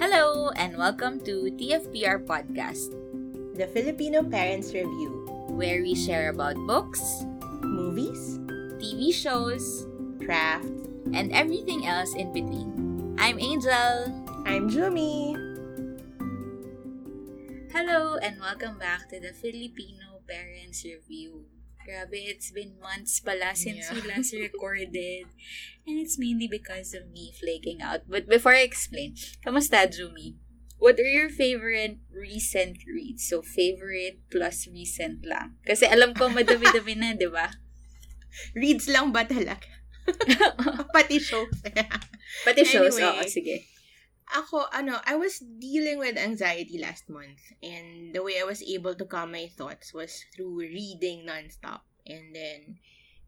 Hello, and welcome to TFPR Podcast, The Filipino Parents Review. where we share about books, Movies, TV shows, crafts. and everything else in between. I'm Angel. I'm Jumi. Hello, and welcome back to the Filipino Parents Review. Grabe, it's been months pala since we Yeah. last recorded. And it's mainly because of me flaking out. But before I explain, kamusta, Jumi? What are your favorite recent reads? So, favorite plus recent lang. Kasi alam ko madami-dami na, di ba? Reads lang ba talaga? Pati shows. Pati shows, Anyway. oo, sige. Ako, ano, I was dealing with anxiety last month. And the way I was able to calm my thoughts was through reading nonstop. And then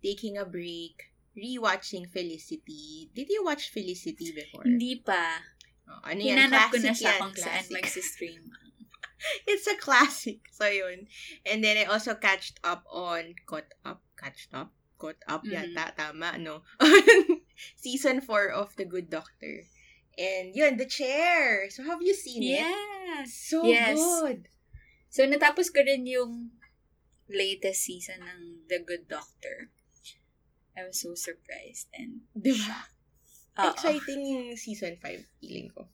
taking a break, rewatching Felicity. Did you watch Felicity before? Hindi pa. Oh, ano yan? Hinanap ko na Classic siya yan, kung saan classic. magsistream. It's a classic. So, yun. And then, I also catched up on, caught up, catched up, caught up Mhm. yata, tama, no? Season 4 of The Good Doctor. And, yun, The Chair. So, have you seen it? Yes! So Yes. good. So, natapos ko rin yung latest season ng The Good Doctor. I was so surprised and Di ba? shocked. Oo. Exciting yung season 5, feeling ko.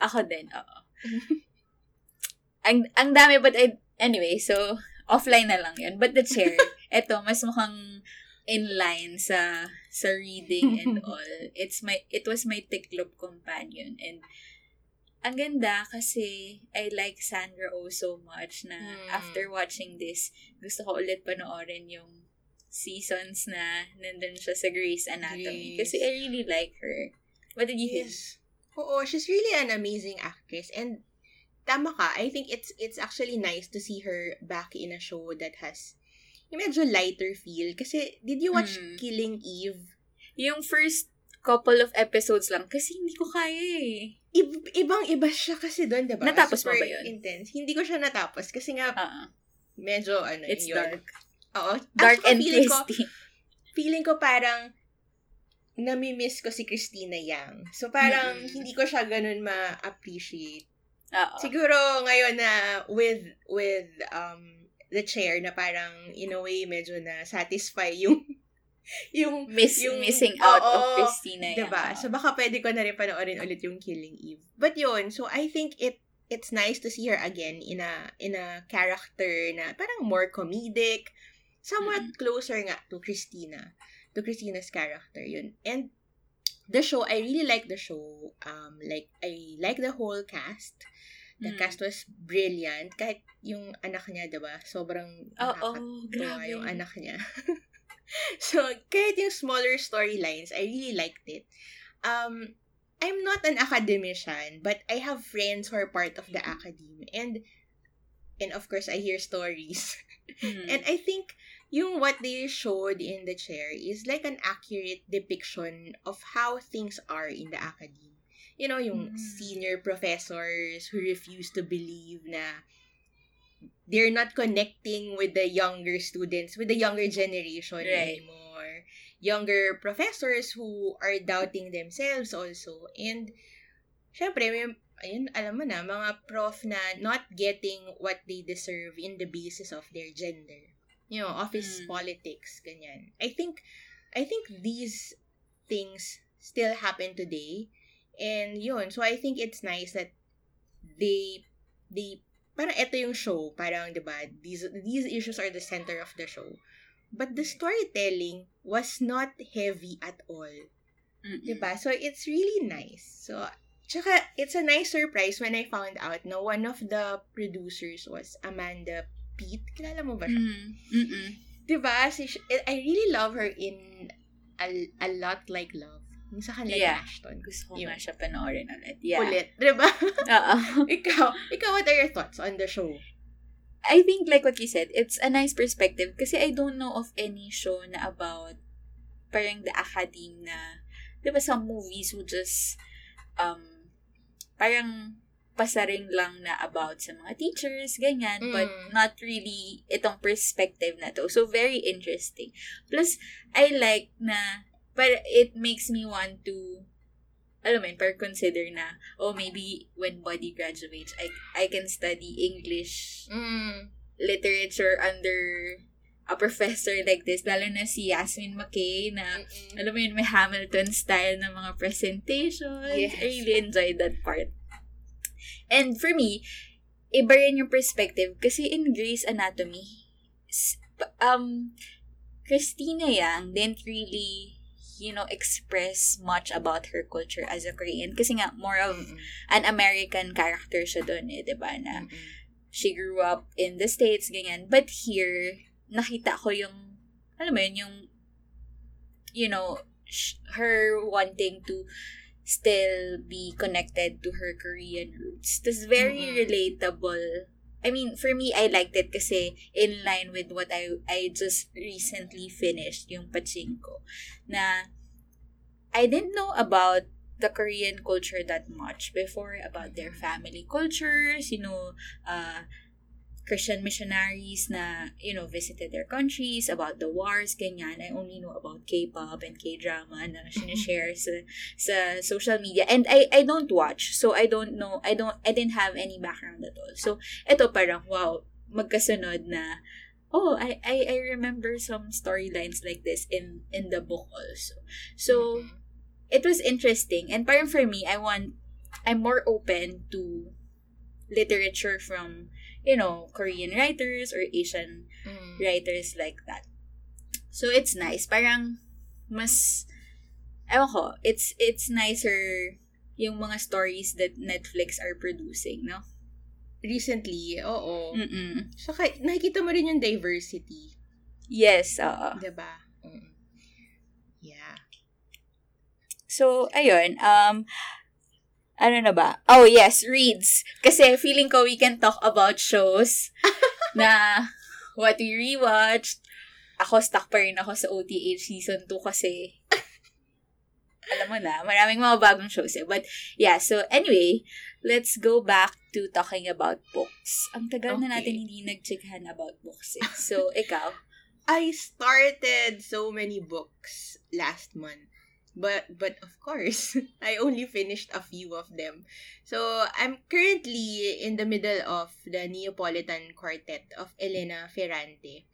Ako din, oo. ang, ang dami, but I, anyway, so, offline na lang yun. But the chair, eto, mas mukhang in line sa sa reading and all. It's my it was my tiklop companion and ang ganda kasi I like Sandra Oh so much na Mm. after watching this, gusto ko ulit panoorin yung seasons na nandun siya sa Grey's Anatomy. Grey's. Kasi I really like her. What did you think? Yes. Oo, she's really an amazing actress. And tama ka, I think it's it's actually nice to see her back in a show that has yung medyo lighter feel. Kasi, did you watch Mm. Killing Eve? Yung first couple of episodes lang kasi hindi ko kaya eh. Ib- ibang-iba siya kasi doon, diba? Natapos mo Super ba yun? intense. Hindi ko siya natapos kasi nga Ah, medyo ano it's yun. dark. Oo. Dark Actually, and feeling ko, twisty. feeling ko parang nami-miss ko si Christina Yang. So parang Mm. hindi ko siya ganun ma-appreciate. Oo. Siguro ngayon na with with um the chair na parang in a way medyo na satisfy yung yung Miss, yung- missing out of oo, Christina. yan. Diba? So baka pwede ko na rin panoorin ulit yung Killing Eve. But yun, so I think it it's nice to see her again in a in a character na parang more comedic, somewhat Mm. closer nga to Christina, to Christina's character yun. And the show, I really like the show. Um, like I like the whole cast. The Mm. cast was brilliant. Kahit yung anak niya, diba? Sobrang Oo, nakakatuwa grabe. yung anak niya. so, kahit yung smaller storylines, I really liked it. Um, I'm not an academician, but I have friends who are part of the academe. And, and of course, I hear stories. Mm. And I think yung what they showed in the chair is like an accurate depiction of how things are in the academe. You know, yung Mm. senior professors who refuse to believe na they're not connecting with the younger students, with the younger generation Right. anymore. Younger professors who are doubting themselves also. And, syempre, may, ayun, alam mo na, mga prof na not getting what they deserve in the basis of their gender. You know, office Mm. politics, ganyan. I think, I think these things still happen today. And yun, so I think it's nice that they, they, parang ito yung show, parang, di ba, these, these issues are the center of the show. But the storytelling was not heavy at all. Mm-mm. Diba? So, it's really nice. So, tsaka, it's a nice surprise when I found out na one of the producers was Amanda Peet. Kilala mo ba siya? Mm. Si, I really love her in A, a Lot Like Love. Yung sa kanila Yeah. Ashton. Gusto ko Yun. nga siya panoorin ulit. Yeah. Ulit. Diba? Oo. ikaw, ikaw, what are your thoughts on the show? I think like what you said, it's a nice perspective kasi I don't know of any show na about parang the academe na, di ba some movies who just um parang pasaring lang na about sa mga teachers, ganyan, but Mm. not really itong perspective na to. So, very interesting. Plus, I like na, but it makes me want to alam mo yun, consider na, oh, maybe when Buddy graduates, I, I can study English Mm. literature under a professor like this. Lalo na si Yasmin McKay na, Mm-mm. alam mo yun, may Hamilton style na mga presentations. Yes. I really enjoyed that part. And for me, iba rin yung perspective kasi in Grey's Anatomy, um, Christina Yang didn't really, you know, express much about her culture as a Korean. Kasi nga, more of an American character siya doon eh, di ba? Na she grew up in the States, ganyan. But here, nakita ko yung, alam mo yun, yung, you know, her wanting to still be connected to her Korean roots. That's very relatable. I mean, for me, I liked it kasi in line with what I I just recently finished, yung Pachinko, na I didn't know about the Korean culture that much before, about their family cultures, you know, uh, Christian missionaries na, you know, visited their countries, about the wars, ganyan. I only know about K-pop and K-drama na sinishare sa, sa social media. And I, I don't watch, so I don't know, I don't, I didn't have any background at all. So, eto parang, wow, magkasunod na, oh, I, I, I remember some storylines like this in, in the book also. So, it was interesting. And parang for me, I want, I'm more open to literature from, you know, Korean writers or Asian Mm. writers like that. So it's nice. Parang mas ewan ko, it's it's nicer yung mga stories that Netflix are producing, no? Recently, oo. Mm-mm. Saka, nakikita mo rin yung diversity. Yes, oo. Diba? Mm. Yeah. So, ayun, um, ano na ba? Oh, yes, reads. Kasi feeling ko we can talk about shows na what we rewatched. Ako, stuck pa rin ako sa OTH season 2 kasi alam mo na, maraming mga bagong shows eh. But, yeah, so anyway, let's go back to talking about books. Ang tagal na Okay. natin hindi nagchikahan about books eh. So, ikaw? I started so many books last month. But but of course, I only finished a few of them. So I'm currently in the middle of the Neapolitan Quartet of Elena Ferrante.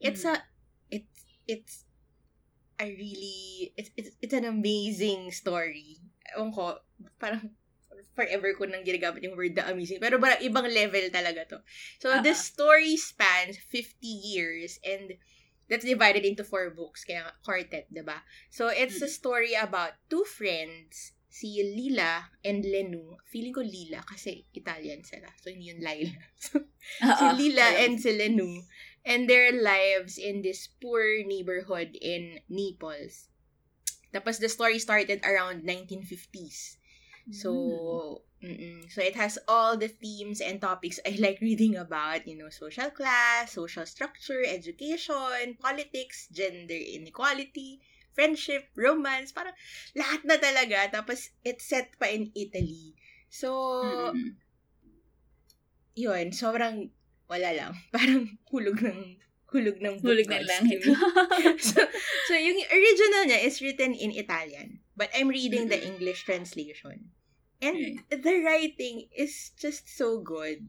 It's Mm. a it's it's a really it's it's, it's an amazing story. Ewan ko, parang forever ko nang ginagamit yung word the amazing. Pero parang ibang level talaga to. So, the ah. story spans 50 years and that's divided into four books, kaya quartet, diba? So, it's a Mm. story about two friends, si Lila and Lenu. Feeling ko Lila kasi Italian sila. So, hindi yun Laila. So, si. Lila and si Lenu and their lives in this poor neighborhood in Naples. Tapos, the story started around 1950s. So, mm-mm. so it has all the themes and topics I like reading about, you know, social class, social structure, education, politics, gender inequality, friendship, romance, parang lahat na talaga. Tapos, it's set pa in Italy. So, Mm-mm. yun, sobrang wala lang. Parang hulog ng hulog ng Hulog na lang to ito. so, so, yung original niya is written in Italian. But I'm reading the Mm-mm. English translation. And Okay. the writing is just so good.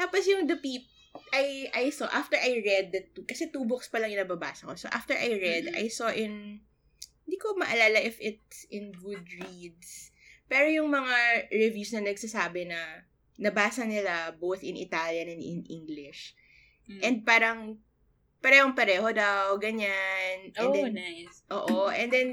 Tapos yung the peop I I saw after I read the two, kasi two books pa lang yung nababasa ko. So after I read, Mm-mm. I saw in hindi ko maalala if it's in Goodreads. Pero yung mga reviews na nagsasabi na nabasa nila both in Italian and in English. Mm. And parang parehong pareho daw, ganyan. And oh, then, nice. Oo. And then,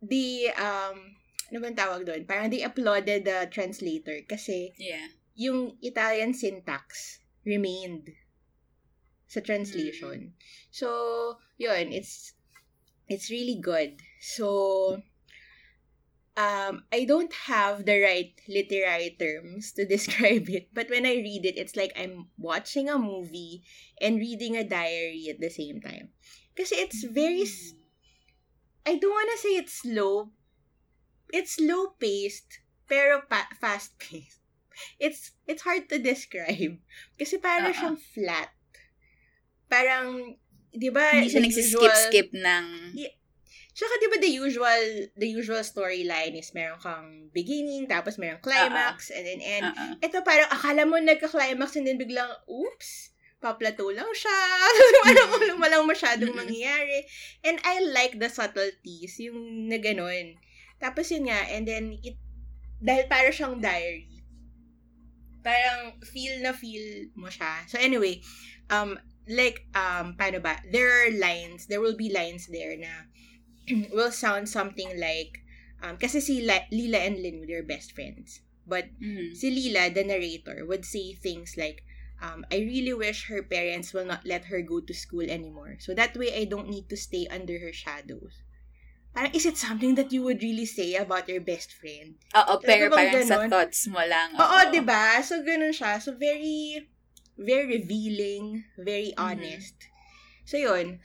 the, um, ano bang tawag doon? Parang they applauded the translator kasi Yeah. yung Italian syntax remained sa translation. So, yun, it's, it's really good. So, um, I don't have the right literary terms to describe it, but when I read it, it's like I'm watching a movie and reading a diary at the same time. Kasi it's very, I don't wanna say it's slow. It's slow paced, pero pa- fast paced. It's it's hard to describe. Kasi parang Oo. siyang flat. Parang, di ba? Hindi siya nagsisskip-skip ng... Tsaka di ba the usual, the usual storyline is meron kang beginning, tapos meron climax, and then end. Uh-uh. Ito parang akala mo nagka-climax and then biglang, oops, paplateau lang siya. parang walang, walang masyadong Mm-mm. mangyayari. And I like the subtleties, yung na ganun. Tapos yun nga, and then it, dahil parang siyang diary, parang feel na feel mo siya. So anyway, um, like, um, paano ba? There are lines, there will be lines there na will sound something like, um, kasi si La- Lila and Lin, they're best friends. But Mhm. si Lila, the narrator, would say things like, um, I really wish her parents will not let her go to school anymore. So that way, I don't need to stay under her shadows. Parang, is it something that you would really say about your best friend? Oo, pero parang sa ganon? thoughts mo lang. Oo, di ba? So, ganun siya. So, very, very revealing, very Mhm. honest. So, yun.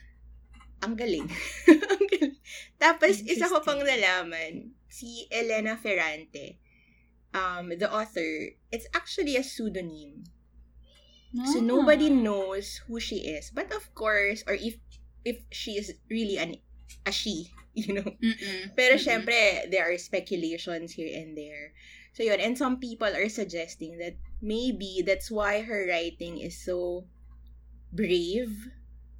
Ang galing. Ang galing. Tapos, isa ko pang nalaman, si Elena Ferrante, um, the author, it's actually a pseudonym. So, Ah. nobody knows who she is. But of course, or if if she is really an, a she, you know, Mm-mm. pero Mm-mm. syempre, there are speculations here and there. So yun, and some people are suggesting that maybe that's why her writing is so brave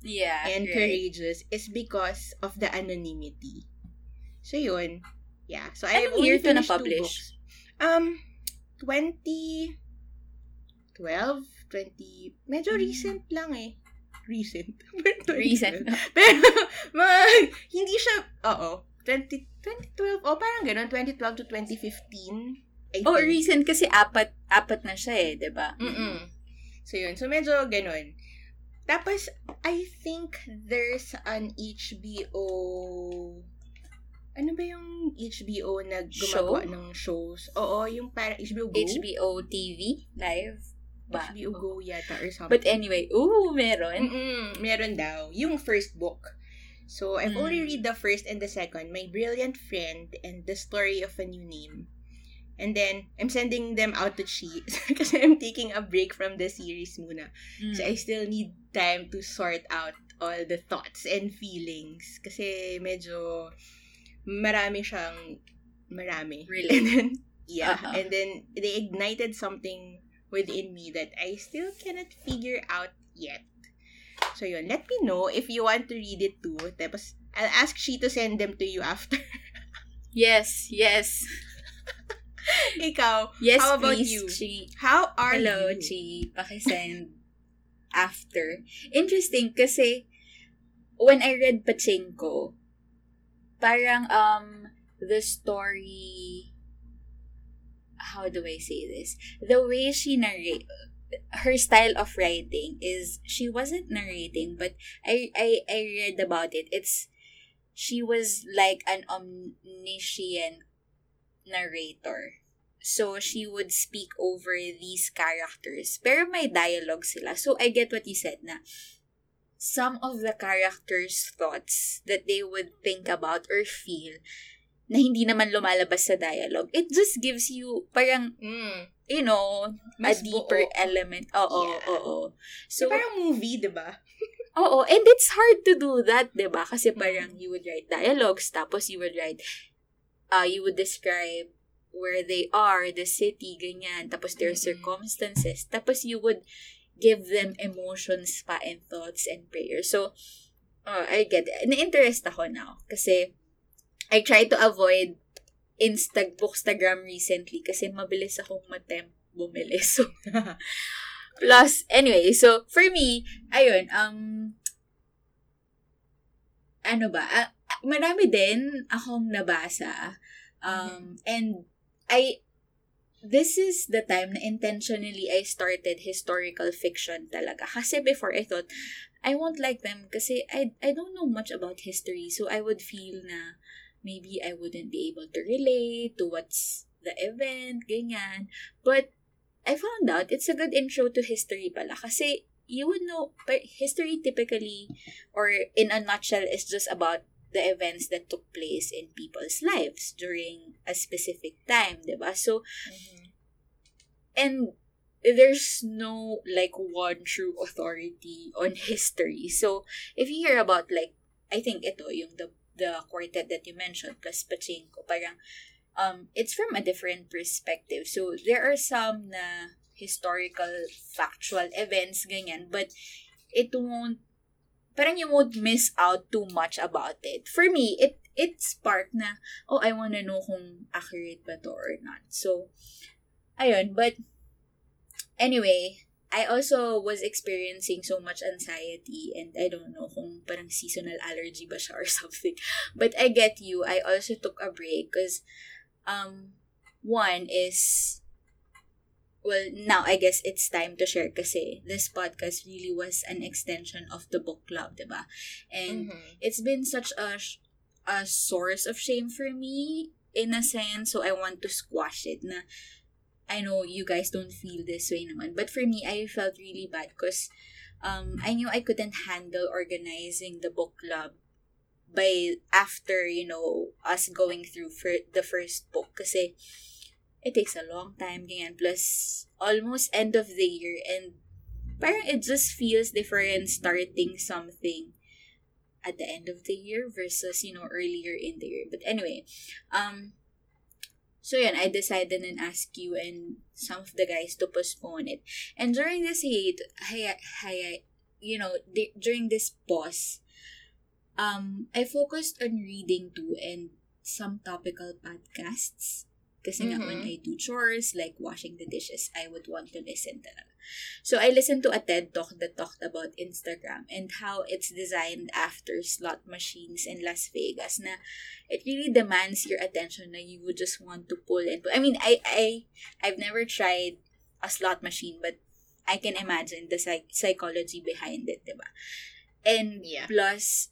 Yeah, and right. courageous is because of the anonymity. So yun, yeah. So I Anong year to na-publish? Um, 20... 12, 20... Medyo Hmm. recent lang eh. Recent. Recent. Pero, mga, hindi siya, oo, 20, 2012, o parang ganun, 2012 to 2015. I Oh, think. recent kasi apat, apat na siya eh, di ba? Mm-mm. So, yun. So, medyo ganun. Tapos, I think there's an HBO... Ano ba yung HBO na gumagawa Show? ng shows? Oo, yung parang HBO Go? HBO TV live ba? HBO Go yata or something. But anyway, ooh, meron. Mm-mm, meron daw. Yung first book. So, I've Mm. only read the first and the second. My Brilliant Friend and The Story of a New Name. And then, I'm sending them out to Chi kasi I'm taking a break from the series muna. Mm. So, I still need time to sort out all the thoughts and feelings. Kasi medyo marami siyang marami. Relate. And then, yeah. Uh-huh. And then, they ignited something within me that I still cannot figure out yet. So, yun. Let me know if you want to read it too. Tapos, I'll ask she to send them to you after. Yes, yes. Ikaw, Yes, How about please, you? Chi. how are Hello, you? Chi. Pakisend after. Interesting kasi when I read Pachinko, parang um the story how do I say this? The way she narrate her style of writing is she wasn't narrating but I I I read about it. It's she was like an omniscient narrator. So, she would speak over these characters. Pero may dialogue sila. So, I get what you said na some of the characters' thoughts that they would think about or feel na hindi naman lumalabas sa dialogue, it just gives you parang, Mm, you know, mas a deeper buo. element. Oo, Yeah. oo. So, So, parang movie, di ba? Oo, and it's hard to do that, 'di ba? Kasi Mm. parang you would write dialogues, tapos you would write, uh, you would describe where they are, the city, ganyan, tapos their Mm-mm. circumstances, tapos you would give them emotions pa and thoughts and prayers. So, uh, I get it. Na-interest ako now, kasi I try to avoid Insta Bookstagram recently kasi mabilis akong matemp bumili. So, Plus, anyway, so, for me, ayun, um, ano ba, ah, marami din akong nabasa. Um, and, I, this is the time na intentionally I started historical fiction talaga. Kasi before, I thought, I won't like them kasi I, I don't know much about history. So, I would feel na maybe I wouldn't be able to relate to what's the event, ganyan. But, I found out it's a good intro to history pala kasi you would know but history typically or in a nutshell is just about the events that took place in people's lives during a specific time, 'di ba? So mm-hmm. and there's no like one true authority on history. So if you hear about like I think ito yung the the quartet that you mentioned, plus Pachinko, parang, um, it's from a different perspective. So, there are some na historical, factual events, ganyan, but it won't, parang you won't miss out too much about it. For me, it it sparked na, oh, I wanna know kung accurate ba to or not. So, ayun, but, anyway, I also was experiencing so much anxiety and I don't know kung parang seasonal allergy ba siya or something. But I get you. I also took a break because um one is well now I guess it's time to share kasi this podcast really was an extension of the book club, diba? And Mhm. it's been such a a source of shame for me in a sense so I want to squash it na I know you guys don't feel this way naman but for me I felt really bad because um I knew I couldn't handle organizing the book club by after you know us going through for the first book kasi it takes a long time ganyan plus almost end of the year and parang it just feels different starting something at the end of the year versus you know earlier in the year. But anyway um so yun i decided and asked you and some of the guys to postpone it. And during this hate hi, hi, you know di- during this pause um i focused on reading too and some topical podcasts kasi nga when. Mm-hmm. I do chores like washing the dishes I would want to listen to talaga so I listened to a TED talk that talked about Instagram and how it's designed after slot machines in Las Vegas na it really demands your attention na you would just want to pull and pull. I mean, I, I, I've never tried a slot machine but I can imagine the psych- psychology behind it, diba? And Yeah. plus,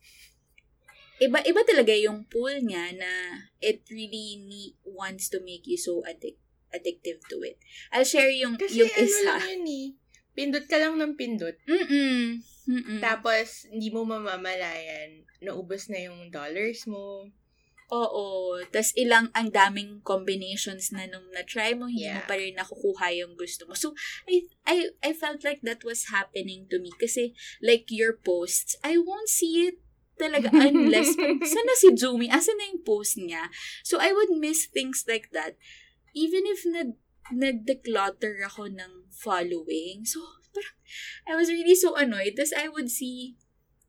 iba iba talaga yung pull niya na it really need, wants to make you so addic- addictive to it. I'll share yung Kasi yung ano isa. lang yun eh. Pindot ka lang ng pindot. Mm-mm. Mm-mm. Tapos, hindi mo mamamalayan. Naubos na yung dollars mo. Oo. Tapos ilang ang daming combinations na nung na-try mo, hindi mo Yeah. pa rin nakukuha yung gusto mo. So, I, I, I felt like that was happening to me. Kasi, like your posts, I won't see it talaga unless, saan na si Jumi? Asan na yung post niya? So, I would miss things like that. Even if nag, nag-declutter ako ng following. So, parang, I was really so annoyed. Tapos I would see,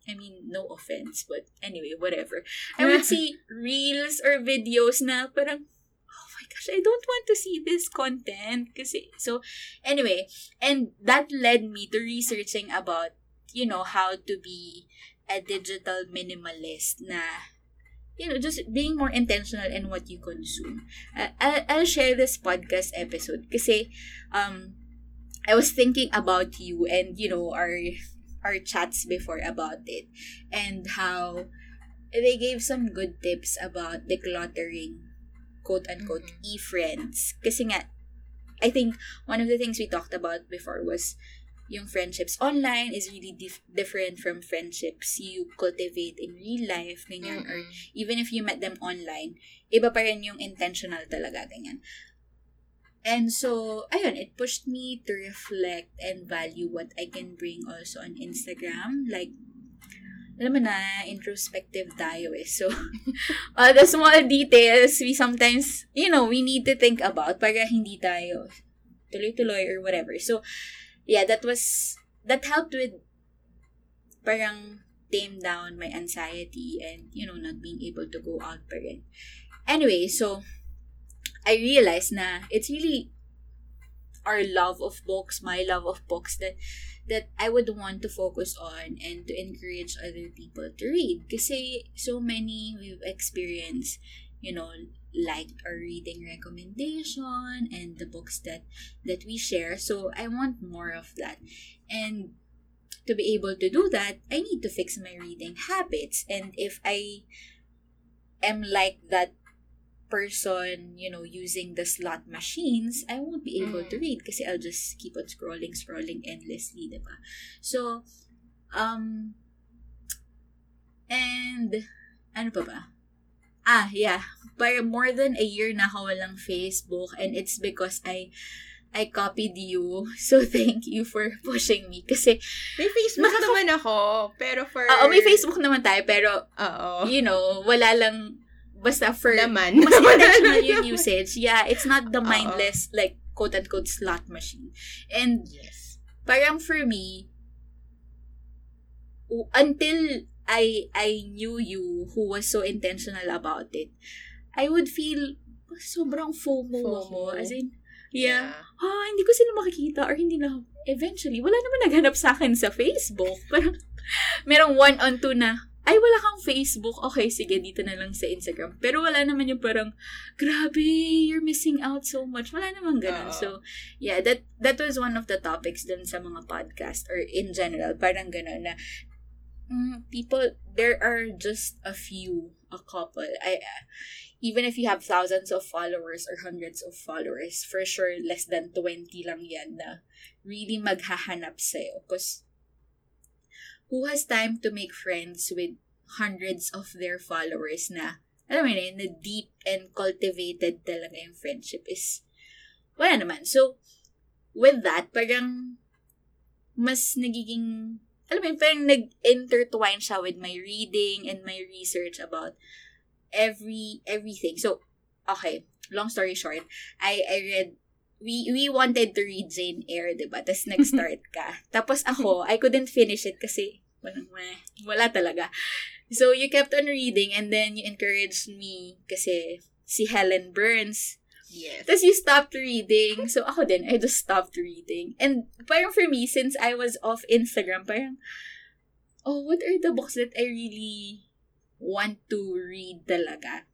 I mean, no offense, but anyway, whatever. I would see reels or videos na parang, oh my gosh, I don't want to see this content. Kasi, so, anyway, and that led me to researching about, you know, how to be a digital minimalist na, you know, just being more intentional in what you consume. Uh, I'll, I'll share this podcast episode kasi, um, I was thinking about you and, you know, our our chats before about it and how they gave some good tips about decluttering quote unquote Mhm. e-friends kasi nga I think one of the things we talked about before was yung friendships online is really dif- different from friendships you cultivate in real life ganyan or Mm-mm. even if you met them online, iba pa rin yung intentional talaga, ganyan. And so, ayun, it pushed me to reflect and value what I can bring also on Instagram. Like, alam mo na, introspective tayo eh. So, all the small details we sometimes, you know, we need to think about para hindi tayo tuloy-tuloy or whatever. So, yeah, that was, that helped with parang tame down my anxiety and, you know, not being able to go out pa rin. Anyway, so, I realized na it's really our love of books, my love of books that that I would want to focus on and to encourage other people to read. Kasi so many we've experienced, you know, liked our reading recommendation and the books that that we share. So I want more of that. And to be able to do that, I need to fix my reading habits. And if I am like that person, you know, using the slot machines, I won't be able to Mm. read kasi I'll just keep on scrolling, scrolling endlessly, diba? So, um, and, ano pa ba? Ah, yeah. Para more than a year na ako walang Facebook and it's because I I copied you. So, thank you for pushing me. Kasi, May Facebook Nakaka- naman ako, pero for... oo, may Facebook naman tayo, pero, Oo. you know, wala lang, basta for, Naman. mas intentional yung usage. Yeah, it's not the mindless, like, quote-unquote, slot machine. And, Yes. parang for me, until I I knew you who was so intentional about it, I would feel sobrang FOMO, FOMO. ako. As in, yeah, ah, hindi ko sila makikita or hindi na, eventually, wala naman naghanap sa akin sa Facebook. Parang, merong one on two na, ay, wala kang Facebook. Okay, sige, dito na lang sa Instagram. Pero wala naman yung parang, grabe, you're missing out so much. Wala naman ganun. Oo. So, yeah, that that was one of the topics dun sa mga podcast or in general. Parang ganun na, mm, people, there are just a few, a couple. I, uh, even if you have thousands of followers or hundreds of followers, for sure, less than 20 lang yan na really maghahanap sa'yo. Because who has time to make friends with hundreds of their followers na, alam mo yun, na deep and cultivated talaga yung friendship is, wala naman. So, with that, parang, mas nagiging, alam mo yun, parang nag-intertwine siya with my reading and my research about every, everything. So, okay, long story short, I, I read we we wanted to read Jane Eyre, 'di ba? Tapos nag-start ka. Tapos ako, I couldn't finish it kasi walang meh, wala talaga. So you kept on reading and then you encouraged me kasi si Helen Burns. Yes. Tapos you stopped reading. So ako din, I just stopped reading. And parang for me, since I was off Instagram, parang, oh, what are the books that I really want to read talaga?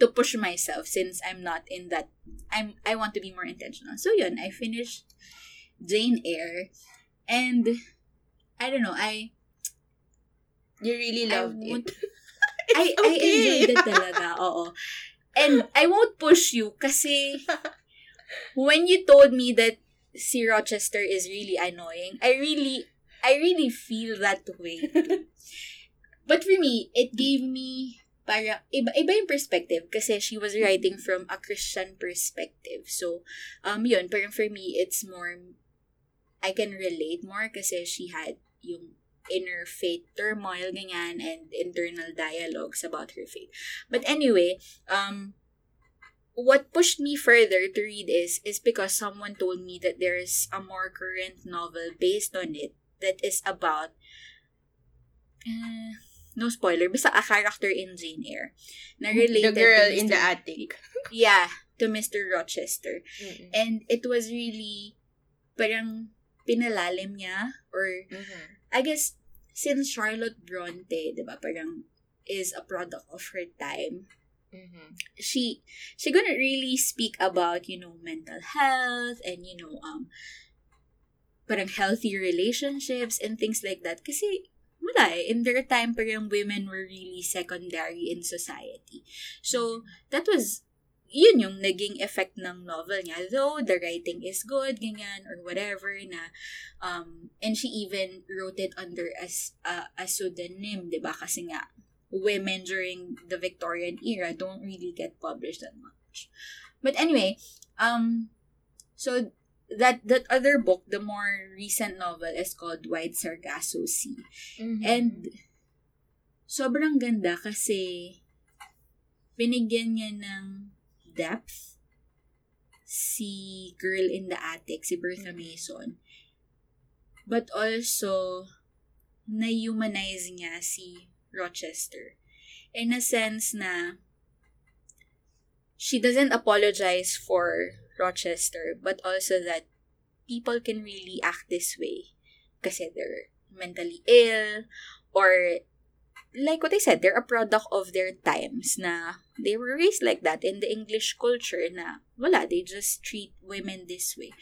To push myself since I'm not in that, I'm, I want to be more intentional. So yun, I finished Jane Eyre. And, I don't know, I, You really I loved won't- it. I, I okay. enjoyed it talaga, oo. And I won't push you kasi when you told me that si Rochester is really annoying, I really, I really feel that way. But for me, it gave me para iba iba yung perspective kasi she was writing from a Christian perspective. So, um yun, parang for me it's more I can relate more kasi she had yung inner faith turmoil ganyan and internal dialogues about her faith. But anyway, um what pushed me further to read is is because someone told me that there's a more current novel based on it that is about uh, no spoiler, basta a character in Jane Eyre na related The girl to in the attic. Yeah, to Mr. Rochester. Mm-mm. And it was really parang pinalalim niya or Mhm. I guess since Charlotte Bronte, 'di ba, parang is a product of her time. Mhm. She she gonna really speak about, you know, mental health and you know, um parang healthy relationships and things like that kasi wala eh. In their time, parang women were really secondary in society. So, that was, yun yung naging effect ng novel niya. Though, the writing is good, ganyan, or whatever, na, um, and she even wrote it under as a, a pseudonym, di ba? Kasi nga, women during the Victorian era don't really get published that much. But anyway, um, so, that that other book, the more recent novel, is called White Sargasso Sea. Mhm. And sobrang ganda kasi binigyan niya ng depth si Girl in the Attic, si Bertha Mason. But also, na-humanize niya si Rochester. In a sense na she doesn't apologize for Rochester, but also that people can really act this way kasi they're mentally ill or like what I said, they're a product of their times na they were raised like that in the English culture na wala, they just treat women this way.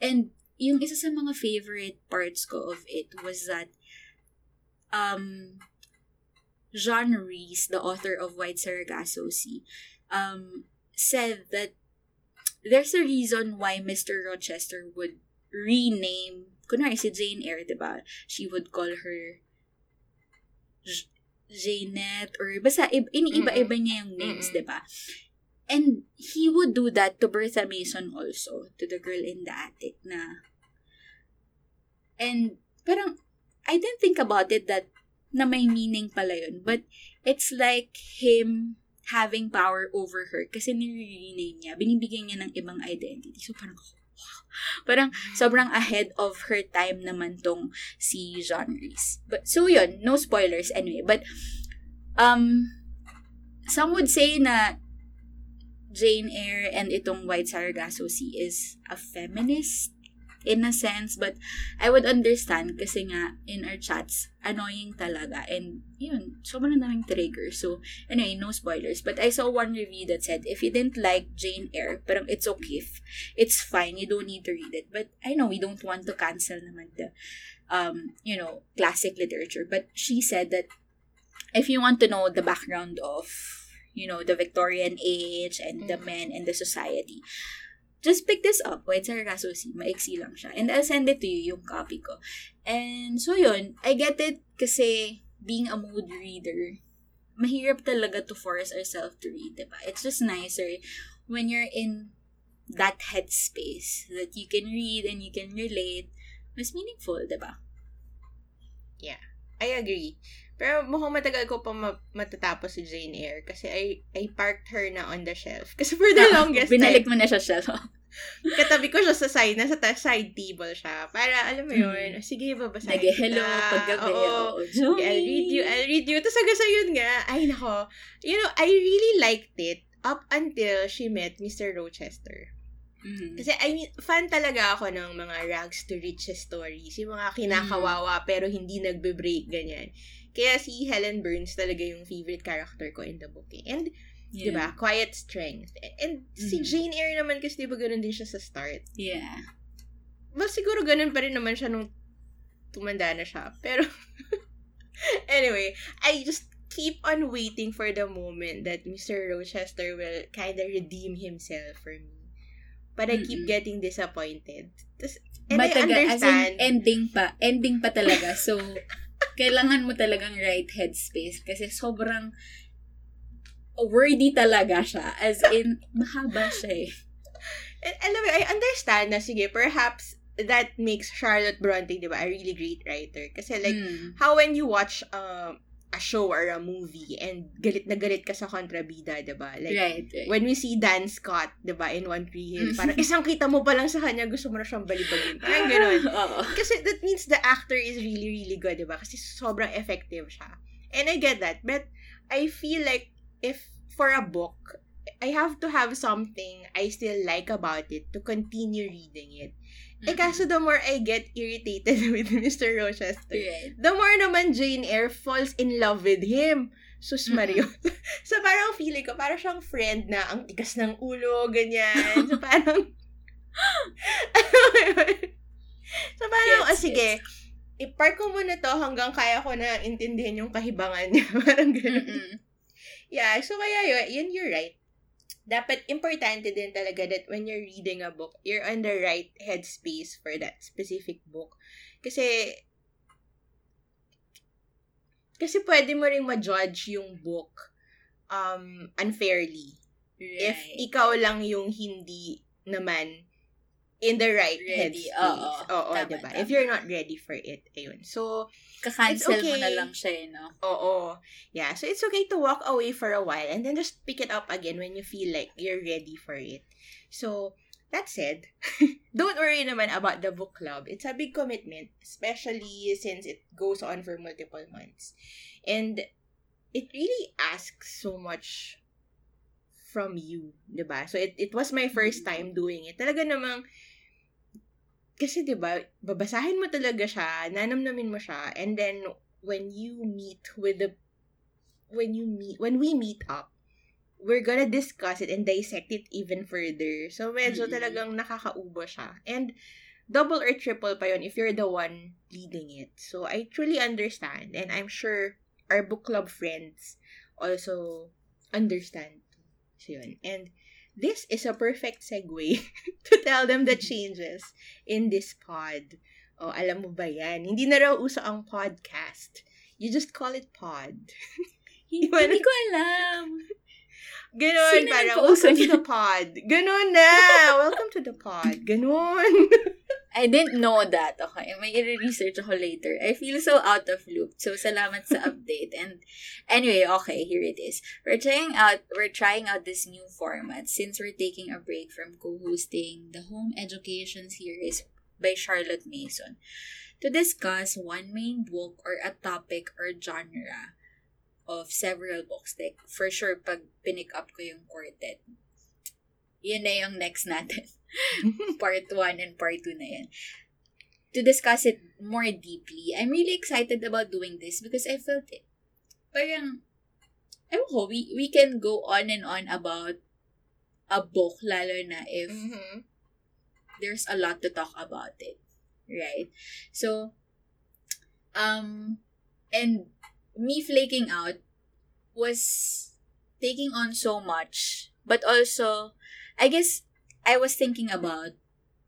And yung isa sa mga favorite parts ko of it was that um Jean Rees, the author of White Sargasso um, said that there's a reason why Mr. Rochester would rename, kunwari si Jane Eyre, di ba? She would call her Janet or basta iniiba-iba niya yung names, Mm-mm. di ba? And he would do that to Bertha Mason also, to the girl in the attic na. And parang, I didn't think about it that na may meaning pala yun. But it's like him having power over her kasi nire-rename niya. Binibigyan niya ng ibang identity. So parang. Parang sobrang ahead of her time naman tong si Jean Reese. But, so yun, no spoilers anyway. But, um, some would say na Jane Eyre and itong White Sargasso Sea is a feminist in a sense, but I would understand kasi nga in our chats, annoying talaga. And yun, sobrang daming trigger. So, anyway, no spoilers. But I saw one review that said, if you didn't like Jane Eyre, parang it's okay. If it's fine. You don't need to read it. But I know we don't want to cancel naman the, um, you know, classic literature. But she said that if you want to know the background of you know, the Victorian age and the men and the society. Just pick this up. White Sargasso Sea. Maiksi lang siya. And I'll send it to you, yung copy ko. And so yun, I get it kasi being a mood reader, mahirap talaga to force ourselves to read, diba? It's just nicer when you're in that headspace that you can read and you can relate. Mas meaningful, diba? Yeah, I agree. Pero mukhang matagal ko pa ma- matatapos si Jane Eyre kasi I, I parked her na on the shelf. Kasi for the ah, longest Binalik time, mo na siya shelf. Katabi ko siya sa side, nasa ta- side table siya. Para, alam mo yun, sige, babasahin Nag-hello kita. paggabi. Oo. Oo, Sige, I'll read you, I'll read you. Tapos hanggang sa yun nga, ay nako, you know, I really liked it up until she met Mr. Rochester. Mhm. Kasi I mean, fan talaga ako ng mga rags to riches stories. Yung mga kinakawawa pero hindi nagbe-break, ganyan. Kaya si Helen Burns talaga yung favorite character ko in the book. eh. And, di ba, quiet strength. And si Mhm. Jane Eyre naman kasi di ba ganun din siya sa start. Yeah. Well, siguro ganun pa rin naman siya nung tumanda na siya. Pero, anyway, I just keep on waiting for the moment that Mr. Rochester will kind of redeem himself for me. But I keep Mm-mm. getting disappointed. Tas, and I Mataga, as understand. in, ending pa. Ending pa talaga. So, kailangan mo talagang right headspace kasi sobrang worthy talaga siya. As in, mahaba siya eh. And, alam mo, I understand na, sige, perhaps that makes Charlotte Bronte, di ba, a really great writer. Kasi like, Mm. how when you watch um, a show or a movie and galit na galit ka sa kontrabida, di ba? Like, right, right. when we see Dan Scott, di ba, in One Tree Hill, Mm. parang isang kita mo pa lang sa kanya, gusto mo na siyang balibagin. Parang ganun. Oo. Kasi that means the actor is really, really good, di ba? Kasi sobrang effective siya. And I get that. But I feel like if for a book, I have to have something I still like about it to continue reading it. Eh kaso the more I get irritated with Mr. Rochester, Right. the more naman Jane Eyre falls in love with him. Sus Mario. so parang feeling ko, parang siyang friend na ang tigas ng ulo, ganyan. So parang, so parang, Gets, oh, sige, i-park ko muna to hanggang kaya ko na intindihin yung kahibangan niya. parang ganun. Mm-mm. Yeah, so kaya yun, yun you're right. Dapat importante din talaga that when you're reading a book, you're on the right headspace for that specific book. Kasi, kasi pwede mo ring ma-judge yung book um, unfairly. Right. If ikaw lang yung hindi naman in the right Ready, headspace. oo. Oo, Tama, diba? tama. If you're not ready for it. Ayun. So, Kakancel It's mo na okay. lang siya eh, no? Oo. Yeah, so it's okay to walk away for a while and then just pick it up again when you feel like you're ready for it. So, that said, don't worry naman about the book club. It's a big commitment, especially since it goes on for multiple months. And it really asks so much from you, 'di ba? So it it was my first time doing it. Talaga namang kasi 'di ba, babasahin mo talaga siya, nanamnamin mo siya, and then when you meet with the when you meet when we meet up, we're gonna discuss it and dissect it even further. So medyo Mm. talagang nakakaubo siya. And double or triple pa yon if you're the one leading it. So I truly understand and I'm sure our book club friends also understand. So yun. And this is a perfect segue to tell them the changes in this pod. Oh, alam mo ba yan? Hindi na raw uso ang podcast. You just call it pod. Hindi, hindi ko alam. Ganon, Sino parang, welcome to the pod. Ganon na! welcome to the pod. Ganon. I didn't know that. Okay, may i-research ako later. I feel so out of loop. So, salamat sa update. And anyway, okay, here it is. We're trying out we're trying out this new format since we're taking a break from co-hosting the Home Education series by Charlotte Mason to discuss one main book or a topic or genre of several books. Like, for sure, pag pinick up ko yung quartet, yun na yung next natin. part 1 and part 2 na yan. To discuss it more deeply, I'm really excited about doing this because I felt it. Parang, ewan ko, we, we can go on and on about a book, lalo na if Mhm. there's a lot to talk about it. Right? So, um, and me flaking out was taking on so much, but also, I guess I was thinking about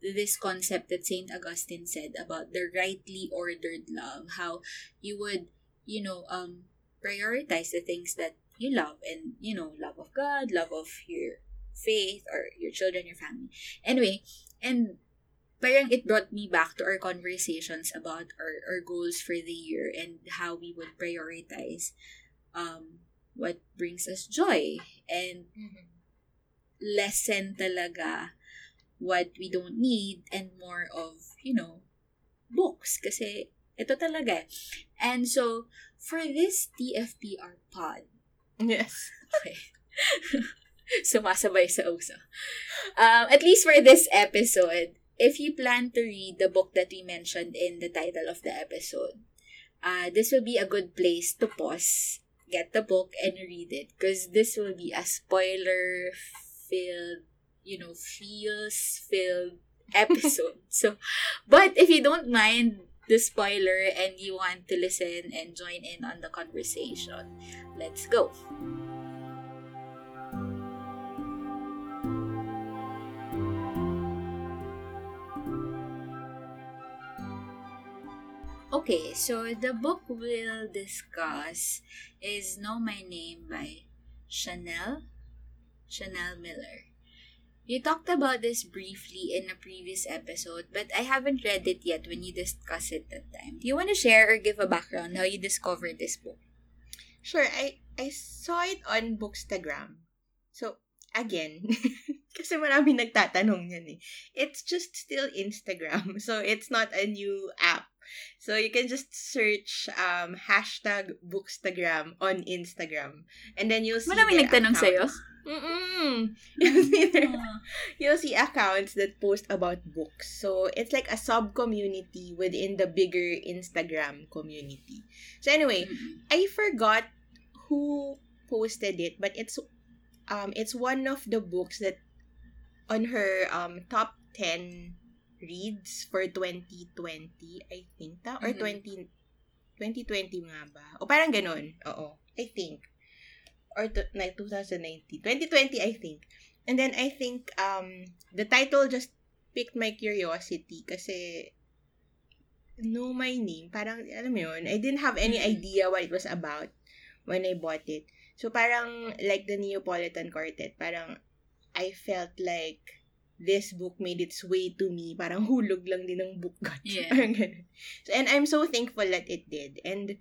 this concept that St. Augustine said about the rightly ordered love, how you would, you know, um, prioritize the things that you love and, you know, love of God, love of your faith or your children, your family. Anyway, and parang it brought me back to our conversations about our, our goals for the year and how we would prioritize um, what brings us joy and Mhm. Lessen talaga what we don't need and more of, you know, books. Kasi ito talaga. eh. And so, for this TFPR pod, Yes. Okay. Sumasabay sa uso. Um, at least for this episode, if you plan to read the book that we mentioned in the title of the episode, uh, this will be a good place to pause, get the book, and read it. Because this will be a spoiler filled, you know, feels filled episode. so, but if you don't mind the spoiler and you want to listen and join in on the conversation, let's go. Okay, so the book we'll discuss is Know My Name by Chanel Chanel Miller. You talked about this briefly in a previous episode, but I haven't read it yet when you discussed it that time. Do you want to share or give a background how you discovered this book? Sure, I I saw it on Bookstagram. So, again, kasi marami nagtatanong yan eh. It's just still Instagram. So, it's not a new app. So, you can just search um, hashtag Bookstagram on Instagram. And then you'll see their nagtanong sa'yo? Mm-mm. You'll see you'll see accounts that post about books. So it's like a sub community within the bigger Instagram community. So anyway, Mm-mm. I forgot who posted it, but it's um it's one of the books that on her um top 10 reads for 2020, I think ta or Mhm. 20 2020 nga ba? O parang ganun. Oo. I think. Or to, like 2019. 2020, I think. And then I think um the title just piqued my curiosity kasi know my name. Parang, alam mo yun, I didn't have any idea what it was about when I bought it. So parang like the Neapolitan Quartet, parang I felt like this book made its way to me. Parang hulog lang din ng book. Yeah. So, and I'm so thankful that it did. And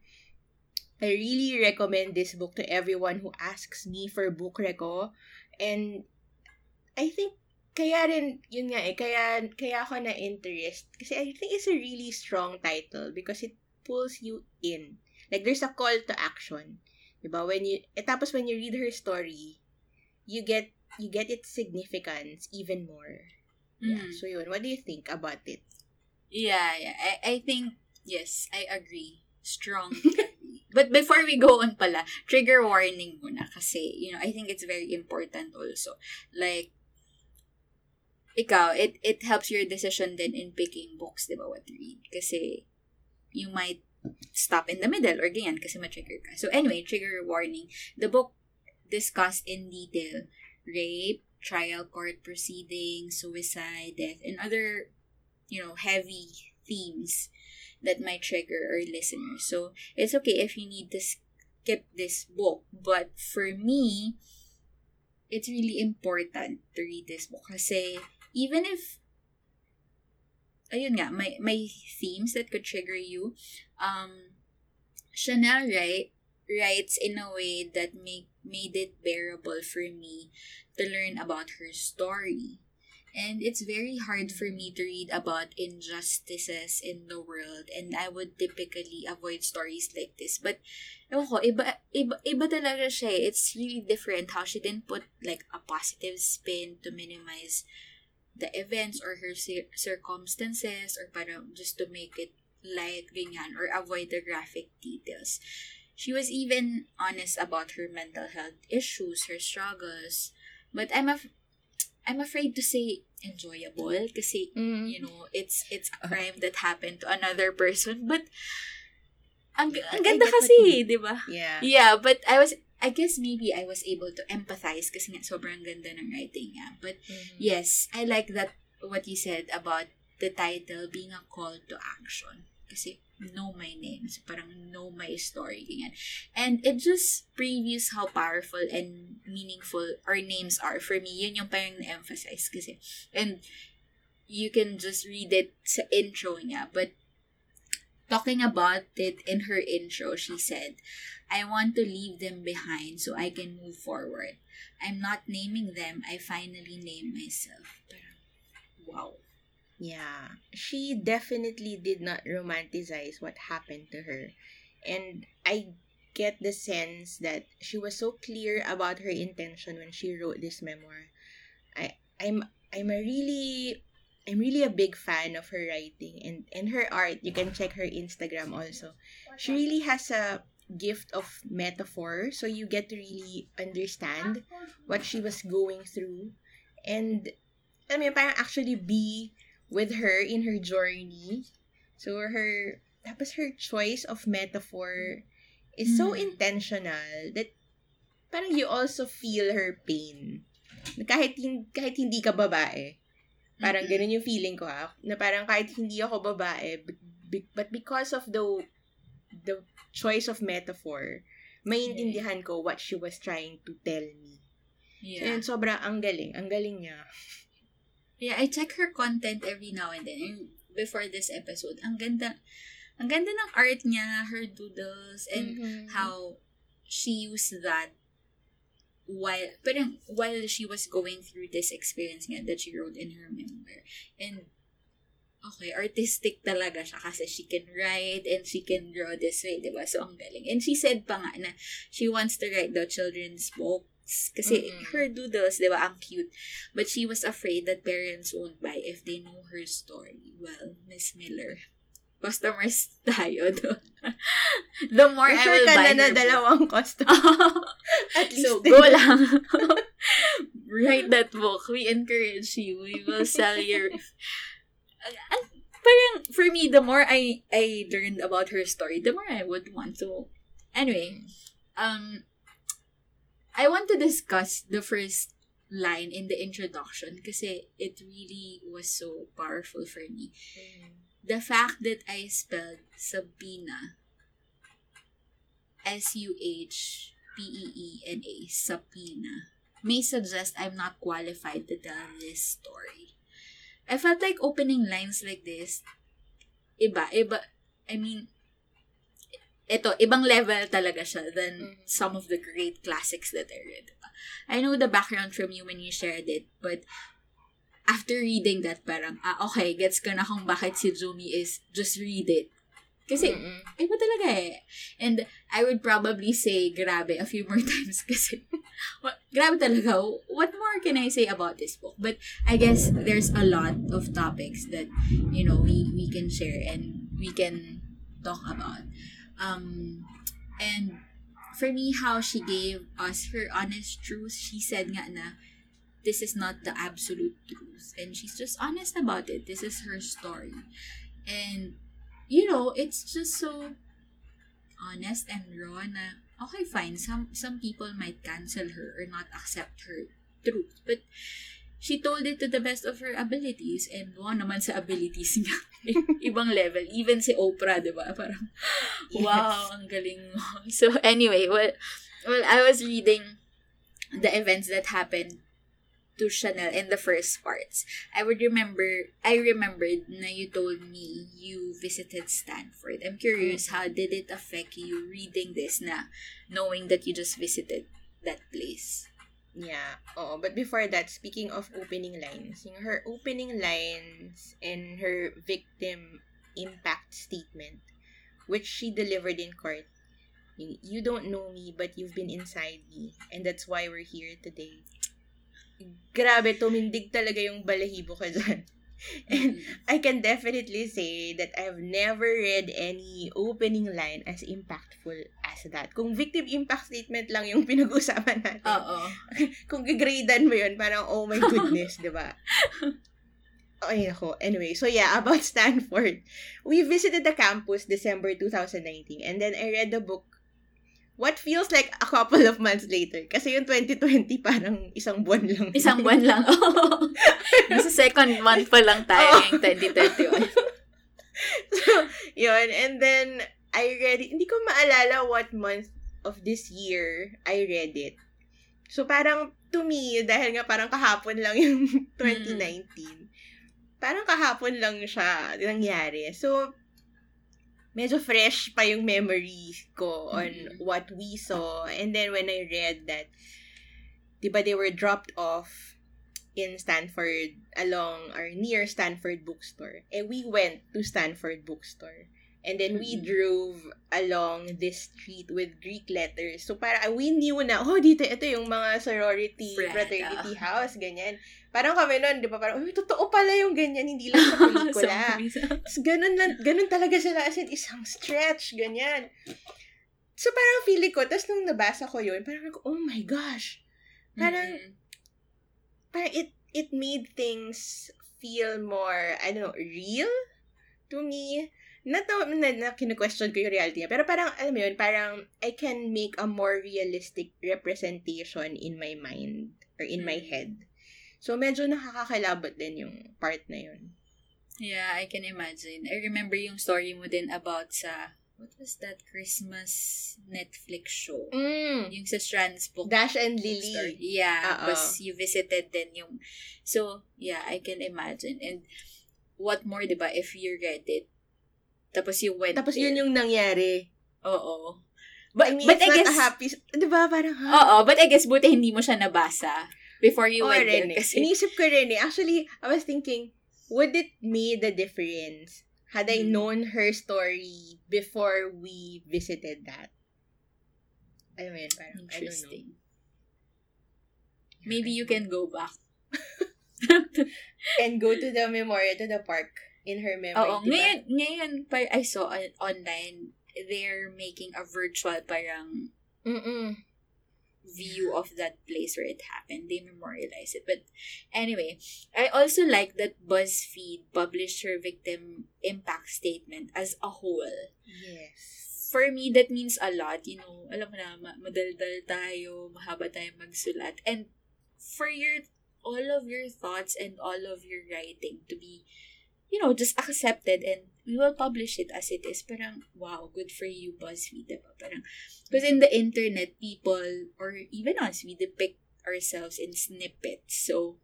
I really recommend this book to everyone who asks me for book reco. And I think kaya rin, yun nga eh, kaya, kaya ako na interest. Kasi I think it's a really strong title because it pulls you in. Like, there's a call to action. Diba? When you, eh, tapos when you read her story, you get, you get its significance even more. Yeah. Mm. So yun, what do you think about it? Yeah, yeah. I, I think, yes, I agree. Strong. but before we go on pala, trigger warning muna kasi, you know, I think it's very important also. Like, ikaw, it, it helps your decision then in picking books, di ba, what to read. Kasi, you might stop in the middle or ganyan kasi ma-trigger ka. So anyway, trigger warning. The book discussed in detail rape, trial court proceedings, suicide, death, and other, you know, heavy themes that might trigger our listeners. So it's okay if you need to skip this book. But for me, it's really important to read this book kasi even if ayun nga, may, may themes that could trigger you. Um, Chanel write, writes in a way that make, made it bearable for me to learn about her story. And it's very hard for me to read about injustices in the world and I would typically avoid stories like this. But, ewan ko, iba, iba, iba talaga siya eh. It's really different how she didn't put like a positive spin to minimize the events or her cir- circumstances or parang just to make it light, ganyan, or avoid the graphic details. She was even honest about her mental health issues, her struggles. But I'm af- I'm afraid to say enjoyable kasi Mm. you know, it's it's a crime that happened to another person. But ang, ang ganda kasi, di ba? Yeah. Yeah, but I was I guess maybe I was able to empathize kasi nga sobrang ganda ng writing niya. But Mhm. yes, I like that what you said about the title being a call to action. Kasi know my name. So parang know my story. Ganyan. And it just previews how powerful and meaningful our names are. For me, yun yung parang na-emphasize kasi. And you can just read it sa intro niya. But talking about it in her intro, she said, I want to leave them behind so I can move forward. I'm not naming them. I finally name myself. Parang, wow. Yeah. She definitely did not romanticize what happened to her. And I get the sense that she was so clear about her intention when she wrote this memoir. I I'm I'm a really I'm really a big fan of her writing and and her art. You can check her Instagram also. She really has a gift of metaphor so you get to really understand what she was going through and I mean actually be with her in her journey. So her tapos her choice of metaphor is so Mm. intentional that parang you also feel her pain. Kahit, kahit hindi ka babae. Parang Mm-mm. ganun yung feeling ko ha. Na parang kahit hindi ako babae, but, but because of the the choice of metaphor, maintindihan ko what she was trying to tell me. Yeah. And sobra, ang galing. Ang galing niya. Yeah, I check her content every now and then. And before this episode, ang ganda, ang ganda ng art niya, her doodles, and Mhm. how she used that while, parang while she was going through this experience nga that she wrote in her memoir. And, okay, artistic talaga siya kasi she can write and she can draw this way, di ba? So, ang galing. And she said pa nga na she wants to write the children's books kasi Mm-mm. her doodles, di ba, ang cute. But she was afraid that parents won't buy if they know her story. Well, Miss Miller, customers tayo doon. the more I sure will ka buy na na dalawang customer. At least. so, go lang. Write that book. We encourage you. We will sell your... Ang- ang- Parang, for me, the more I I learned about her story, the more I would want to... Anyway, um, I want to discuss the first line in the introduction kasi it really was so powerful for me. Mm-hmm. The fact that I spelled Sabina S-U-H-P-E-E-N-A Sabina may suggest I'm not qualified to tell this story. I felt like opening lines like this, iba, iba, I mean, ito, ibang level talaga siya than Mhm. some of the great classics that I read. I know the background from you when you shared it, but after reading that, parang, ah, okay, gets ko na kung bakit si Jumi is just read it. Kasi, Mm-mm. iba talaga eh. And I would probably say grabe a few more times kasi grabe talaga. What more can I say about this book? But I guess there's a lot of topics that, you know, we, we can share and we can talk about. Um, and for me, how she gave us her honest truth, she said nga na, this is not the absolute truth. And she's just honest about it. This is her story. And, you know, it's just so honest and raw na, okay, fine, some, some people might cancel her or not accept her truth. But, she told it to the best of her abilities and wow naman sa abilities niya. Ibang level. Even si Oprah, di ba? Parang, Yes. wow, ang galing mo. So, anyway, well, well, I was reading the events that happened to Chanel in the first parts. I would remember, I remembered na you told me you visited Stanford. I'm curious, mm. how did it affect you reading this na knowing that you just visited that place? Yeah. Oh, but before that, speaking of opening lines, her opening lines and her victim impact statement, which she delivered in court. You, you don't know me, but you've been inside me. And that's why we're here today. Grabe, tumindig talaga yung balahibo ko dyan. And I can definitely say that I've never read any opening line as impactful as that. Kung victim impact statement lang yung pinag-usapan natin. Oo. Kung gigradean mo yun, parang, oh my goodness, di ba? Ay, ako. Anyway, so yeah, about Stanford. We visited the campus December 2019 and then I read the book what feels like a couple of months later. Kasi yung 2020 parang isang buwan lang. Isang buwan lang. Oh. Nasa second month pa lang tayo Oh. yung 2021. so, yun. And then, I read it. Hindi ko maalala what month of this year I read it. So, parang, to me, dahil nga parang kahapon lang yung 2019, parang kahapon lang siya nangyari. So, medyo fresh pa yung memory ko on Mm. what we saw. And then, when I read that, di ba, they were dropped off in Stanford along or near Stanford bookstore. Eh, we went to Stanford bookstore. And then we drove along this street with Greek letters. So, para we knew na, oh, dito, ito yung mga sorority, Frat, fraternity ah. house, ganyan. Parang kami nun, di ba, parang, uy, totoo pala yung ganyan, hindi lang sa pelikula. So, ganun, lang, ganun talaga sila as in isang stretch, ganyan. So parang feeling ko, tapos nung nabasa ko yun, parang ako, oh my gosh. Parang, Mm. parang it, it made things feel more, I don't know, real to me. Not na, na, na kinu-question ko yung reality niya, pero parang, alam mo yun, parang I can make a more realistic representation in my mind or in my Mm. head. So medyo nakakakilabot din yung part na yun. Yeah, I can imagine. I remember yung story mo din about sa, what was that Christmas Netflix show? Mm. Yung sa Strands book. Dash and. Lily. Yeah, Oo. because you visited din yung, so, yeah, I can imagine. And, what more, di ba, if you read it, tapos you went Tapos there. yun yung nangyari. Oo. But, I mean, but it's I not guess, a happy... Di ba? Parang, ha? oo, but I guess, buti hindi mo siya nabasa before you Oo went there. rin eh. Kasi, Inisip ko rin eh. Actually, I was thinking, would it made a difference had I Hmm. known her story before we visited that? Alam mo yun, parang, I don't know. Maybe you can go back. And go to the memorial, to the park in her memory. Oo, diba? ngayon, ngayon, I saw on, online, they're making a virtual parang Mm-mm. view of that place where it happened. They memorialize it. But anyway, I also like that BuzzFeed published her victim impact statement as a whole. Yes. For me, that means a lot. You know, alam mo na, ma- madaldal tayo, mahaba tayo magsulat. And for your, all of your thoughts and all of your writing to be, you know, just accepted and we will publish it as it is. Parang, wow, good for you, BuzzFeed. Diba? Parang, because in the internet, people, or even us, we depict ourselves in snippets. So,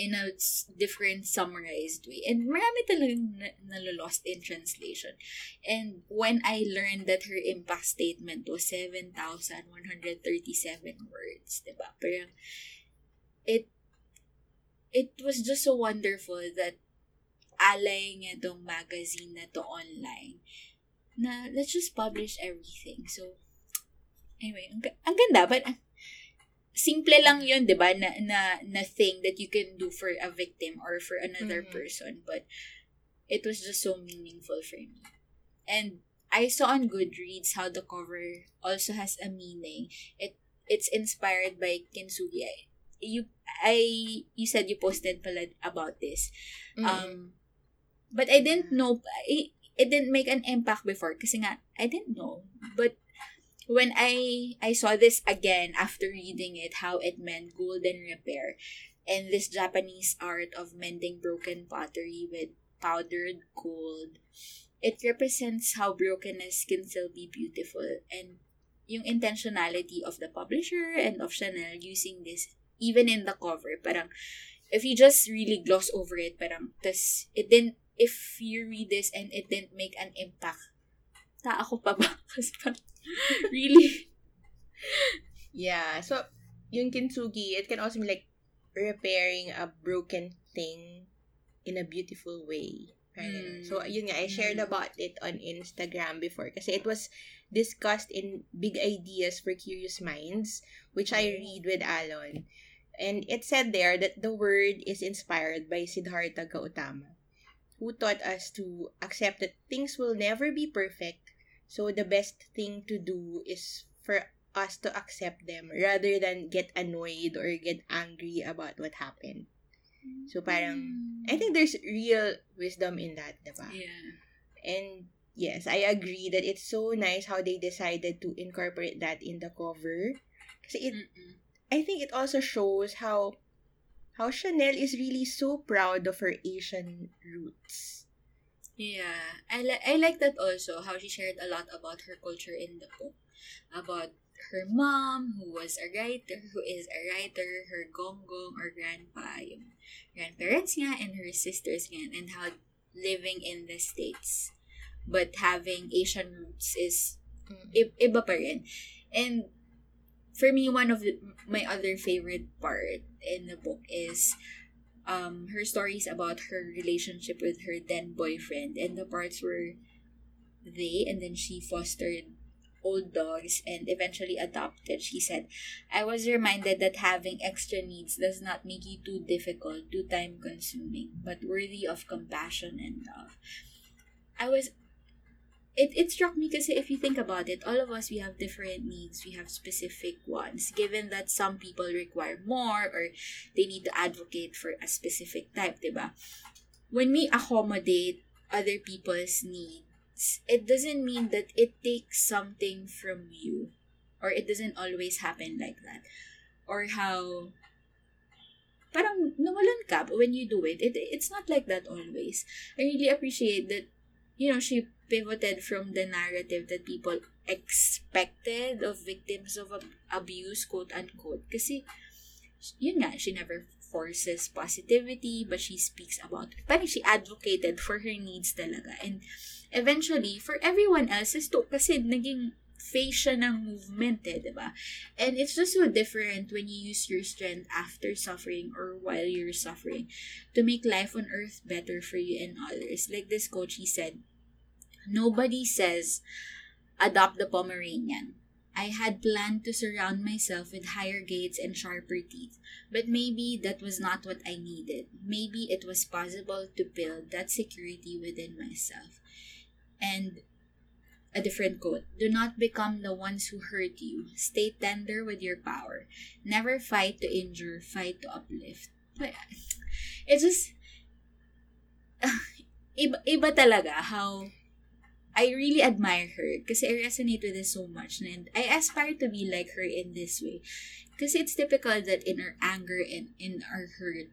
in a different summarized way. And marami talagang na- nalolost in translation. And when I learned that her impact statement was 7,137 words, diba? Parang, it, it was just so wonderful that alay nga tong magazine na to online na let's just publish everything. So, anyway, ang, ang ganda, but ah, simple lang yun, di ba, na, na, na thing that you can do for a victim or for another Mhm. person, but it was just so meaningful for me. And I saw on Goodreads how the cover also has a meaning. It It's inspired by Kintsugi. You, I, you said you posted pala about this. Mm-mm. Um, but I didn't know, it, it didn't make an impact before kasi nga, I didn't know. But when I I saw this again after reading it, how it meant golden repair and this Japanese art of mending broken pottery with powdered gold, it represents how brokenness can still be beautiful and yung intentionality of the publisher and of Chanel using this even in the cover. Parang, if you just really gloss over it, parang, tas, it didn't, if you read this and it didn't make an impact, ta ako pa ba? Kasi parang, really? Yeah. So, yung kintsugi, it can also be like repairing a broken thing in a beautiful way. Right? Mm. So, yun nga, I shared Mm. about it on Instagram before kasi it was discussed in Big Ideas for Curious Minds, which I read with Alon. And it said there that the word is inspired by Siddhartha Gautama, who taught us to accept that things will never be perfect. So the best thing to do is for us to accept them rather than get annoyed or get angry about what happened. So parang, I think there's real wisdom in that, diba? Yeah. And yes, I agree that it's so nice how they decided to incorporate that in the cover. Kasi it, Mm-mm. I think it also shows how how Chanel is really so proud of her Asian roots. Yeah, I li- I like that also how she shared a lot about her culture in the book, about her mom who was a writer, who is a writer, her gonggong or grandpa, yung grandparents niya and her sisters niya, and how living in the states but having Asian roots is mm. i- iba pa rin. And for me, one of the, my other favorite part in the book is um her stories about her relationship with her then boyfriend and the parts where they and then she fostered old dogs and eventually adopted. She said, I was reminded that having extra needs does not make you too difficult, too time consuming, but worthy of compassion and love. I was it, it struck me because if you think about it, all of us we have different needs. We have specific ones. Given that some people require more or they need to advocate for a specific type, diba? When we accommodate other people's needs, it doesn't mean that it takes something from you. Or it doesn't always happen like that. Or how parang ka when you do it. it. It's not like that always. I really appreciate that, you know, she pivoted from the narrative that people expected of victims of ab- abuse, quote unquote. Kasi, yun nga, she never forces positivity, but she speaks about it. Parang she advocated for her needs talaga. And eventually, for everyone else's too, kasi naging face ng movement eh, di ba? And it's just so different when you use your strength after suffering or while you're suffering to make life on earth better for you and others. Like this coach, he said, Nobody says, adopt the Pomeranian. I had planned to surround myself with higher gates and sharper teeth, but maybe that was not what I needed. Maybe it was possible to build that security within myself. And a different quote Do not become the ones who hurt you. Stay tender with your power. Never fight to injure, fight to uplift. But uh, it's just. iba, iba talaga how I really admire her kasi I resonate with this so much and I aspire to be like her in this way. Kasi it's typical that in our anger and in our hurt,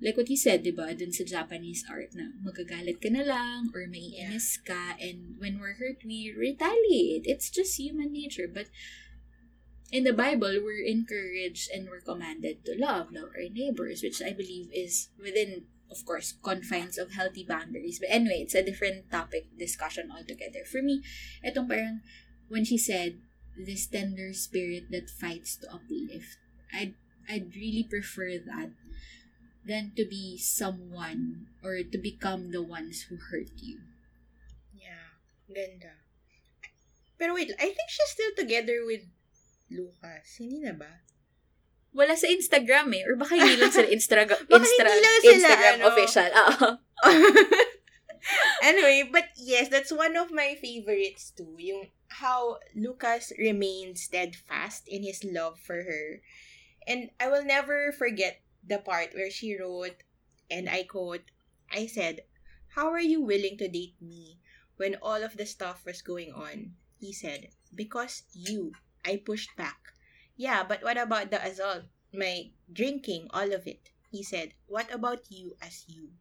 like what you said, di ba, dun sa Japanese art na magagalit ka na lang or maiinis ka and when we're hurt, we retaliate. It's just human nature. But in the Bible, we're encouraged and we're commanded to love, love our neighbors, which I believe is within of course, confines of healthy boundaries. But anyway, it's a different topic discussion altogether. For me, itong parang, when she said, this tender spirit that fights to uplift, I'd, I'd really prefer that than to be someone or to become the ones who hurt you. Yeah. Ganda. Pero wait, I think she's still together with Lucas. Hindi na ba? Wala sa Instagram eh. Or baka hindi lang sila Instagram, Instra, hindi lang sila, Instagram ano. official. Oo. anyway, but yes, that's one of my favorites too. Yung how Lucas remains steadfast in his love for her. And I will never forget the part where she wrote, and I quote, I said, How are you willing to date me when all of the stuff was going on? He said, Because you. I pushed back. Yeah, but what about the assault? My drinking, all of it. He said, What about you as you?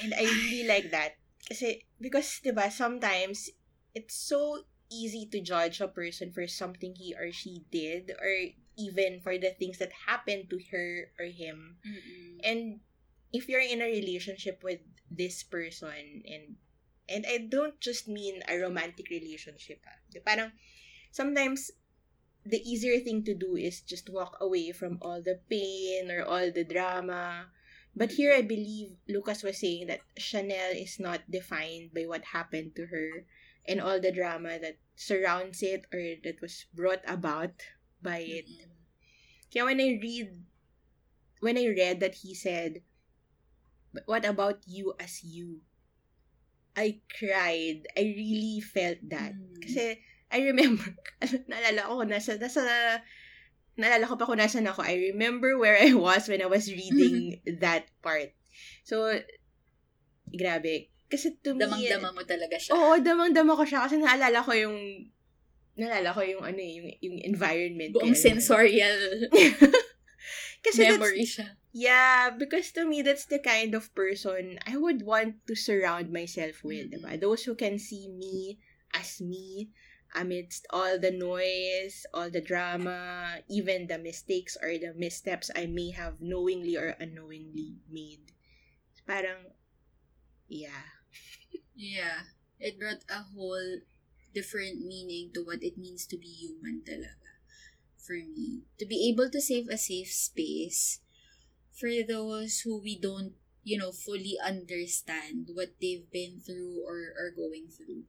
And I really like that. Kasi, because, di ba, sometimes, it's so easy to judge a person for something he or she did or even for the things that happened to her or him. Mm-mm. And if you're in a relationship with this person and and I don't just mean a romantic relationship. ah. Parang sometimes the easier thing to do is just walk away from all the pain or all the drama. But here I believe Lucas was saying that Chanel is not defined by what happened to her and all the drama that surrounds it or that was brought about by it. Kaya when I read, when I read that he said, "But what about you as you? I cried. I really felt that. Mm. Kasi, I remember, naalala ko, nasa, nasa, naalala ko pa kung nasan ako. I remember where I was when I was reading that part. So, grabe. Kasi to me, Damang-dama mo talaga siya. Oo, damang-dama ko siya kasi naalala ko yung naalala ko yung ano eh, yung, yung environment. Buong Kaya- sensorial kasi memory siya. yeah, because to me, that's the kind of person I would want to surround myself with. Mm-mm. diba? Those who can see me as me amidst all the noise, all the drama, even the mistakes or the missteps I may have knowingly or unknowingly made. Parang, yeah. Yeah. It brought a whole different meaning to what it means to be human talaga. For me. To be able to save a safe space for those who we don't, you know, fully understand what they've been through or are going through.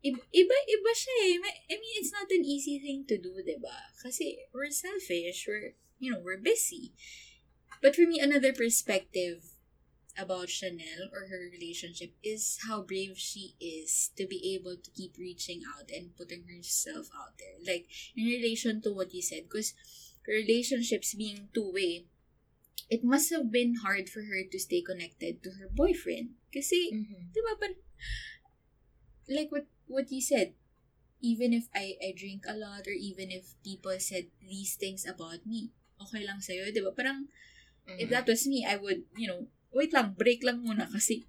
I- Iba, iba, siya eh. I mean, it's not an easy thing to do, diba? Kasi we're selfish, we're, you know, we're busy. But for me, another perspective about Chanel or her relationship is how brave she is to be able to keep reaching out and putting herself out there. Like, in relation to what you said, because relationships being two-way, it must have been hard for her to stay connected to her boyfriend. Kasi, Mm-hmm. di ba, like what, what you said, even if I, I drink a lot or even if people said these things about me, okay lang sa'yo, di ba? Parang, if that was me, I would, you know, wait lang, break lang muna kasi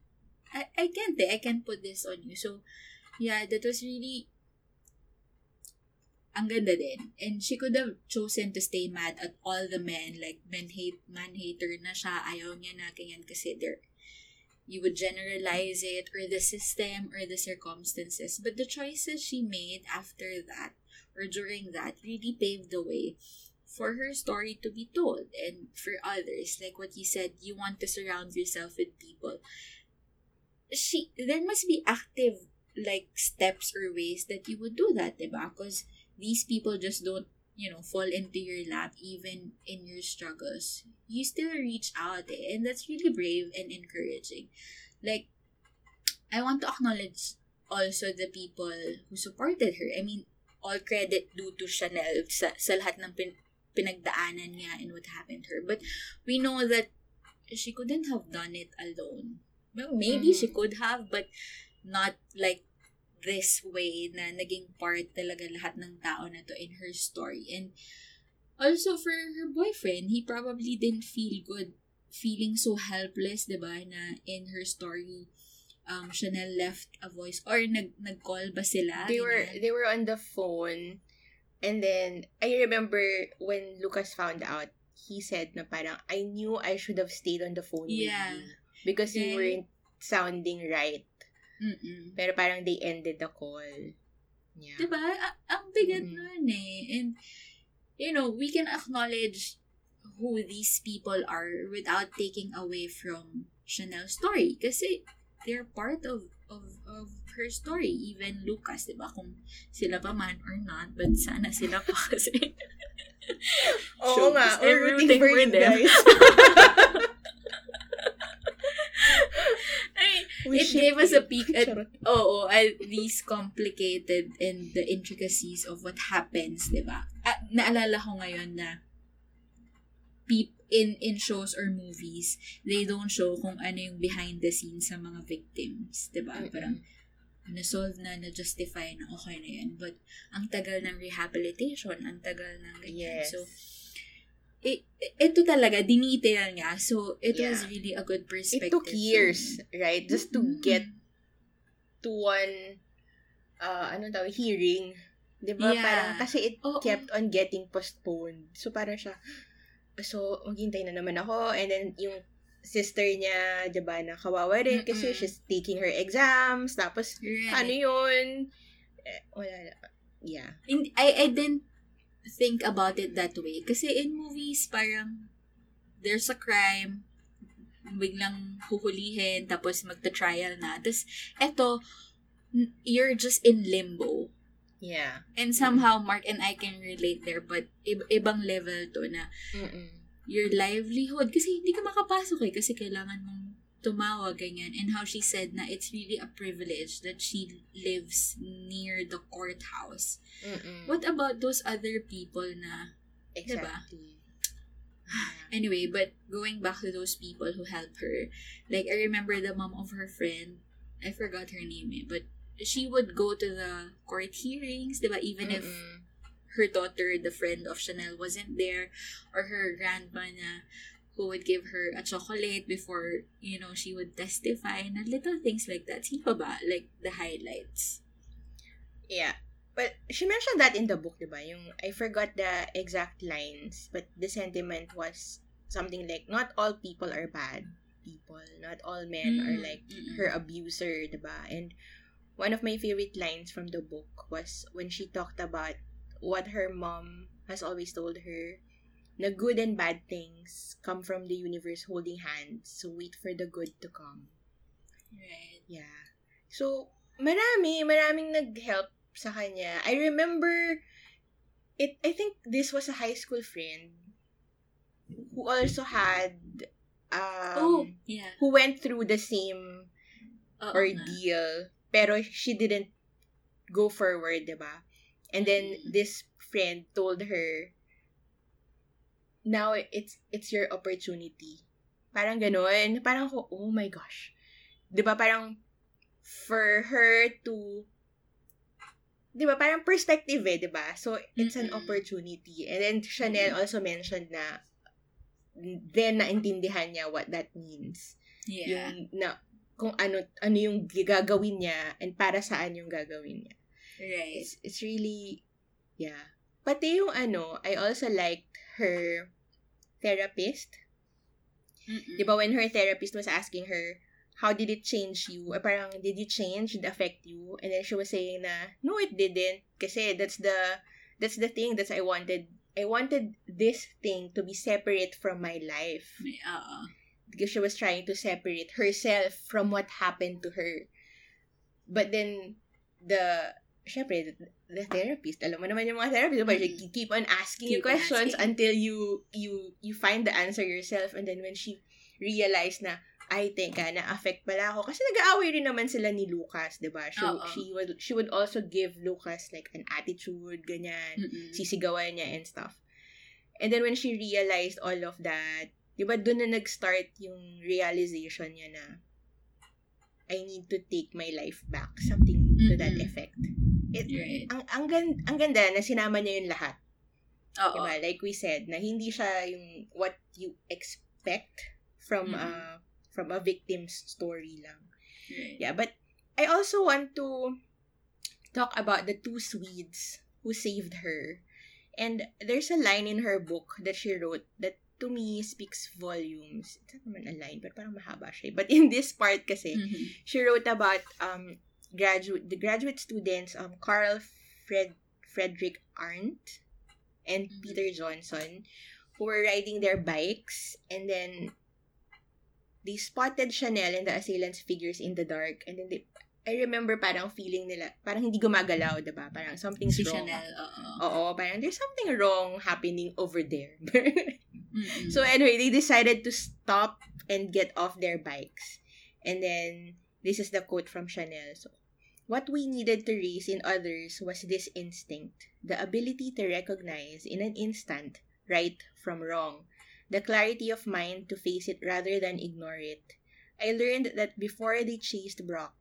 I, I can't eh, I can't put this on you. So, yeah, that was really ang ganda din. And she could have chosen to stay mad at all the men, like men hate, man hater na siya, ayaw niya na, ganyan, kasi they're, you would generalize it, or the system, or the circumstances. But the choices she made after that, or during that, really paved the way for her story to be told and for others. Like what you said you want to surround yourself with people. She there must be active like steps or ways that you would do that because these people just don't you know fall into your lap even in your struggles you still reach out eh, and that's really brave and encouraging like i want to acknowledge also the people who supported her i mean all credit due to Chanel sa, sa lahat ng pin, pinagdaanan niya and what happened to her. But we know that she couldn't have done it alone. Well, maybe she Mhm. could have, but not like this way na naging part talaga lahat ng tao na to in her story. And also for her boyfriend, he probably didn't feel good feeling so helpless, 'di ba, na in her story um Chanel left a voice or nag nag-call ba sila? they were Ganyan. they were on the phone and then I remember when Lucas found out he said na parang I knew I should have stayed on the phone Yeah. with you because you Then- weren't sounding right Mm-mm. pero parang they ended the call yeah Diba? A- ang bigat Mm. nun eh. And, you know, we can acknowledge who these people are without taking away from Chanel's story. Kasi they're part of of of her story. Even Lucas, diba? Kung sila pa man or not, but sana sila pa kasi. Oo nga, we're rooting for you them. guys. I mean, We it gave us a peek at Charot. Oo, at these complicated and the intricacies of what happens, di ba? At naalala ko ngayon na peep in in shows or movies, they don't show kung ano yung behind the scenes sa mga victims, di ba? Mm-mm. Parang na-solve na, na-justify na okay na yan. But ang tagal ng rehabilitation, ang tagal ng ganyan. Yes. So, i- i- ito talaga, dinetail niya. So, it was Yeah. really a good it perspective. took for me. years, right? Just to Mm. get to one, uh, ano tawag, hearing. Di ba? Yeah. Parang, kasi it Oo. kept on getting postponed. So, parang siya, so, maghintay na naman ako. And then, yung sister niya, di ba, na kawawa rin kasi Mm-mm. she's taking her exams. Tapos, Right. ano yun? Eh, wala na. Yeah. In- I, I didn't think about it that way. Kasi in movies, parang there's a crime, biglang huhulihin, tapos magta-trial na. Tapos, eto, you're just in limbo. Yeah. And somehow, Mark and I can relate there, but ib- ibang level to na Mm-mm. your livelihood, kasi hindi ka makapasok eh, kasi kailangan mong tumawag, ganyan. And how she said na it's really a privilege that she lives near the courthouse. Mm-mm. What about those other people na Exactly. Anyway, but going back to those people who helped her, like I remember the mom of her friend, I forgot her name eh, but she would go to the court hearings, diba? Even if Mm-mm. her daughter, the friend of Chanel, wasn't there, or her grandma na who would give her a chocolate before, you know, she would testify, and little things like that. Sino pa ba? Like, the highlights. Yeah. But she mentioned that in the book, diba? Yung, I forgot the exact lines, but the sentiment was something like, not all people are bad people. Not all men are Mm, like her abuser, diba? And one of my favorite lines from the book was when she talked about what her mom has always told her, na good and bad things come from the universe holding hands, so wait for the good to come. Right. Yeah. So, marami, maraming nag-help sa kanya. I remember, it. I think this was a high school friend who also had, um, oh, yeah. who went through the same Oo nga. ordeal, pero she didn't go forward, diba? And then, this friend told her, now it's it's your opportunity. Parang ganun. Parang ko, oh my gosh. 'Di ba parang for her to 'di ba parang perspective eh, 'di ba? So it's an opportunity. And then Chanel also mentioned na then naintindihan niya what that means. Yeah. Yung na kung ano ano yung gagawin niya and para saan yung gagawin niya. Right. It's, it's really yeah. Pati yung ano, I also liked her therapist. Mm-mm. Di ba when her therapist was asking her, how did it change you? Or parang, did you change? Did it affect you? And then she was saying na, no, it didn't. Kasi that's the, that's the thing that I wanted. I wanted this thing to be separate from my life. Oo. Because she was trying to separate herself from what happened to her. But then, the, syempre, the, the therapist, alam mo naman yung mga therapist? Mm. They keep on asking you Keep on questions asking. until you, you, you find the answer yourself. And then when she realized na, ay, teka, na-affect pala ako. Kasi nag-aaway rin naman sila ni Lucas, diba? So, Oo. she would, she would also give Lucas like an attitude, ganyan Mm-mm. sisigawan niya and stuff. And then when she realized all of that, di ba doon na nag-start yung realization niya na I need to take my life back. Something to that Mm-mm. effect. It, Right. ang, ang, gan- ang ganda na sinama niya yung lahat. Oo. Diba? Like we said, na hindi siya yung what you expect from Mm-mm. a from a victim's story lang. Right. Yeah, but I also want to talk about the two Swedes who saved her. And there's a line in her book that she wrote that to me speaks volumes. It's not naman a line, but parang mahaba siya. But in this part kasi, Mhm. she wrote about um graduate the graduate students um Carl Fred Frederick Arndt and Mhm. Peter Johnson who were riding their bikes and then they spotted Chanel and the assailant's figures in the dark and then they I remember parang feeling nila parang hindi gumagalaw, 'di ba? Parang something's Si wrong. Chanel, oo. Oo, parang there's something wrong happening over there. Mm-mm. So anyway, they decided to stop and get off their bikes. And then this is the quote from Chanel. So, what we needed to raise in others was this instinct, the ability to recognize in an instant right from wrong, the clarity of mind to face it rather than ignore it. I learned that before they chased Brock,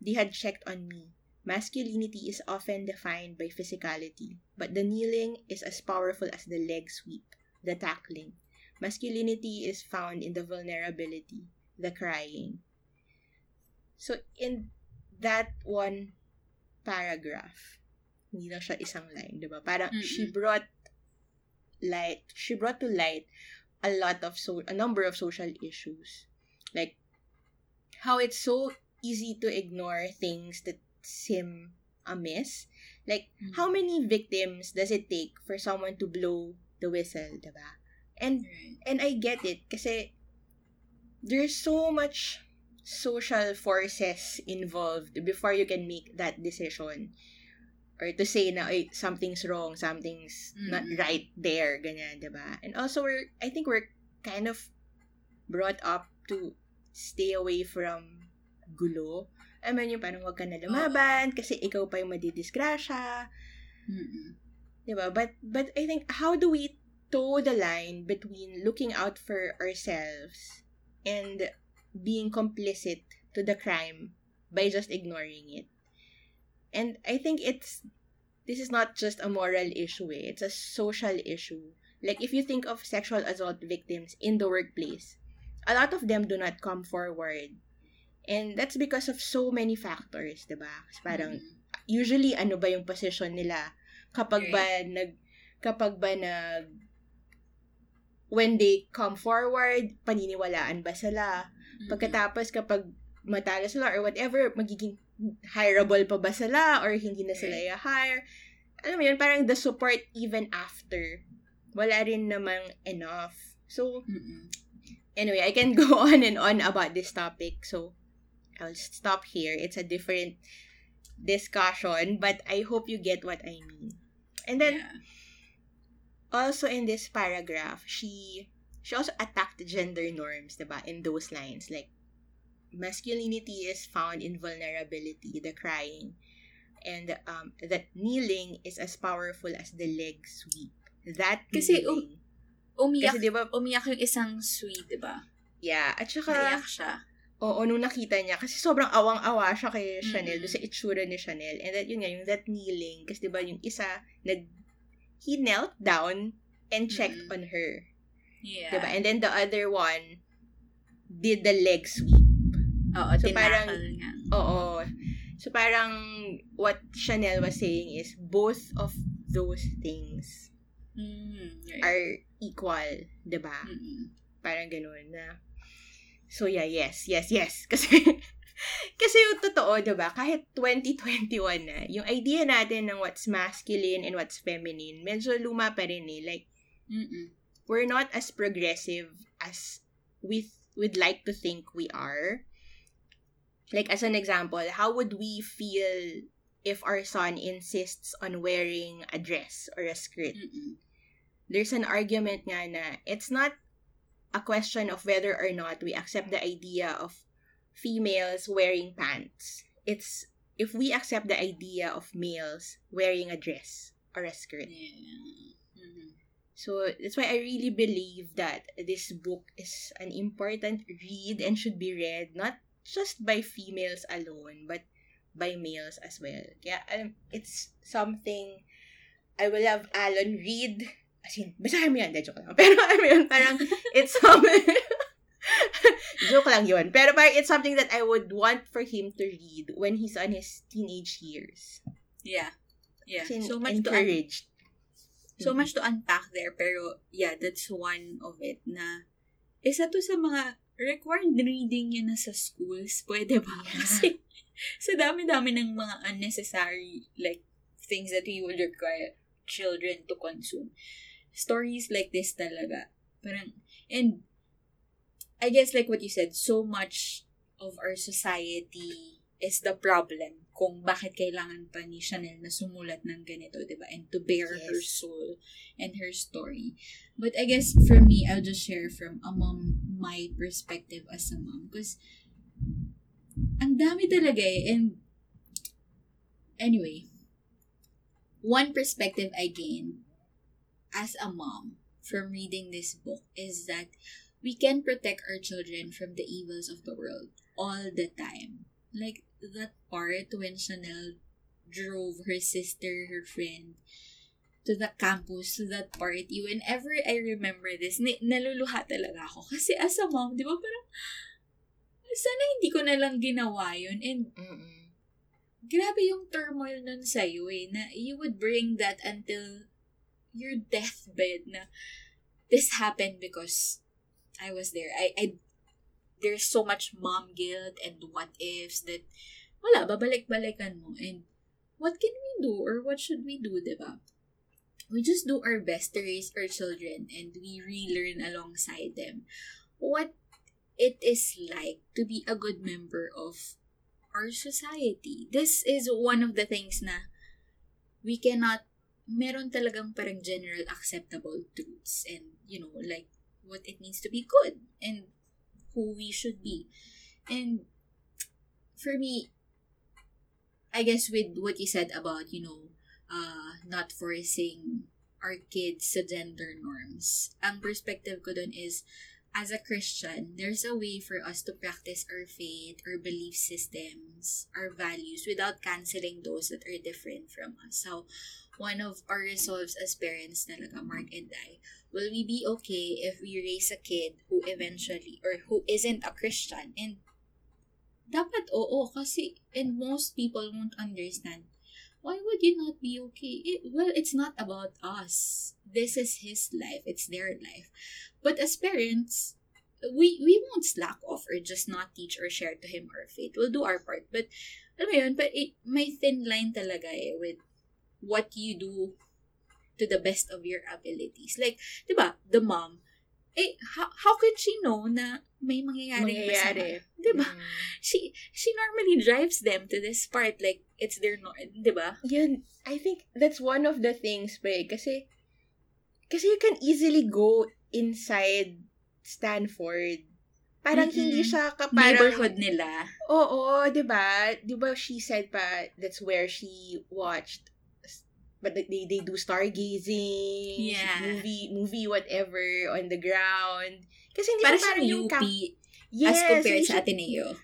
they had checked on me. Masculinity is often defined by physicality, but the kneeling is as powerful as the leg sweep the tackling. Masculinity is found in the vulnerability, the crying. So in that one paragraph, hindi lang siya isang line, di ba? Parang Mm-mm. she brought light, she brought to light a lot of so a number of social issues. Like how it's so easy to ignore things that seem amiss. Like Mm. how many victims does it take for someone to blow the whistle, diba? And Right. and I get it kasi there's so much social forces involved before you can make that decision or to say na "Ay, something's wrong, something's not Mm-mm. right there, ganyan, 'di ba? And also we're I think we're kind of brought up to stay away from gulo. I mean, yung parang wag ka na lumaban kasi ikaw pa yung madidisgrasya. Mm-mm. Diba? But but I think how do we toe the line between looking out for ourselves and being complicit to the crime by just ignoring it? And I think it's this is not just a moral issue, eh. it's a social issue. Like if you think of sexual assault victims in the workplace, a lot of them do not come forward. And that's because of so many factors, 'di ba? Parang Mm-mm. usually ano ba yung position nila kapag ba nag kapag ba nag when they come forward paniniwalaan ba sila. Pagkatapos kapag matalo sila or whatever magiging hireable pa ba sila or hindi na sila i-hire? Alam mo yun parang the support even after wala rin namang enough. So anyway I can go on and on about this topic. So I'll stop here. It's a different discussion but I hope you get what I mean. And then Yeah. also in this paragraph, she she also attacked gender norms, diba? In those lines, like masculinity is found in vulnerability, the crying, and um, that kneeling is as powerful as the leg sweep. That Kasi, um, kneeling. Umiyak, Kasi diba, umiyak yung isang sweet, di ba? yeah, at saka, Naiyak siya. oo, nung nakita niya, kasi sobrang awang-awa siya kay Chanel, Mm. doon sa itsura ni Chanel, and that, yun nga, yung that kneeling, kasi diba, yung isa, nag, he knelt down and checked Mm. on her. Yeah. Diba? And then the other one did the leg sweep. Oo, So, parang- niya. Oo. So parang what Chanel was saying is both of those things Mm, right. are equal, 'di ba? Mm-mm. Parang ganoon na. So yeah, yes, yes, yes. Kasi kasi yung totoo, 'di ba? Kahit 2021 na, yung idea natin ng what's masculine and what's feminine, medyo luma pa rin eh. Like Mm-mm. We're not as progressive as we would like to think we are. Like as an example, how would we feel if our son insists on wearing a dress or a skirt? Mm-mm. There's an argument nga na it's not a question of whether or not we accept the idea of females wearing pants. It's if we accept the idea of males wearing a dress or a skirt. Yeah. So that's why I really believe that this book is an important read and should be read not just by females alone but by males as well. Yeah, um, it's something I will have Alan read. As in, basahin mo yan. De, joke lang. Pero mo yun, parang it's something... joke lang yun. Pero parang it's something that I would want for him to read when he's on his teenage years. Yeah. Yeah. In, So much encouraged. So much to unpack there pero yeah, that's one of it na isa to sa mga required reading yun na sa schools. Pwede ba? Yeah. Kasi sa dami-dami ng mga unnecessary like things that we would require children to consume. Stories like this talaga. Parang, and I guess like what you said, so much of our society is the problem kung bakit kailangan pa ni Chanel na sumulat ng ganito, di ba? And to bear her Yes. soul and her story. But I guess for me, I'll just share from a mom, my perspective as a mom. Because ang dami talaga eh. And anyway, one perspective I gained as a mom from reading this book is that we can protect our children from the evils of the world all the time. Like that part when Chanel drove her sister, her friend, to the campus, to that party. Whenever I remember this, na- naluluha talaga ako. Kasi as a mom, di ba parang, sana hindi ko na lang ginawa yun. And Mm-mm. grabe yung turmoil nun sa'yo eh, na you would bring that until your deathbed na this happened because I was there. I, I, there's so much mom guilt and what ifs that wala, babalik-balikan mo. And what can we do or what should we do, di? We just do our best to raise our children and we relearn alongside them what it is like to be a good member of our society. This is one of the things na we cannot meron talagang parang general acceptable truths and you know like what it means to be good and who we should be. And for me, I guess with what you said about, you know, uh, not forcing our kids sa gender norms, ang perspective ko dun is, as a Christian, there's a way for us to practice our faith, our belief systems, our values without canceling those that are different from us. So, one of our resolves as parents talaga, Mark and I, will we be okay if we raise a kid who eventually, or who isn't a Christian? And dapat oo, kasi, and most people won't understand, why would you not be okay? It, well, it's not about us. This is his life. It's their life. But as parents, we we won't slack off or just not teach or share to him our faith. We'll do our part. But, alam mo yun, but it, may thin line talaga eh with what you do to the best of your abilities. Like, di ba, the mom, eh, how, how can she know na may mangyayaring Mangyayari. masama? Di ba? Mm. She, she normally drives them to this part. Like, it's their, no, di ba? Yun, I think that's one of the things, pre. Kasi, kasi you can easily go inside Stanford. Parang Mm-mm. hindi siya ka parang... Neighborhood nila. Oo, di ba? Di ba she said pa, that's where she watched but they, they do stargazing, Yeah. movie, movie whatever on the ground. Kasi hindi Para parang yung UP camp- as Yes, compared sa Ateneo.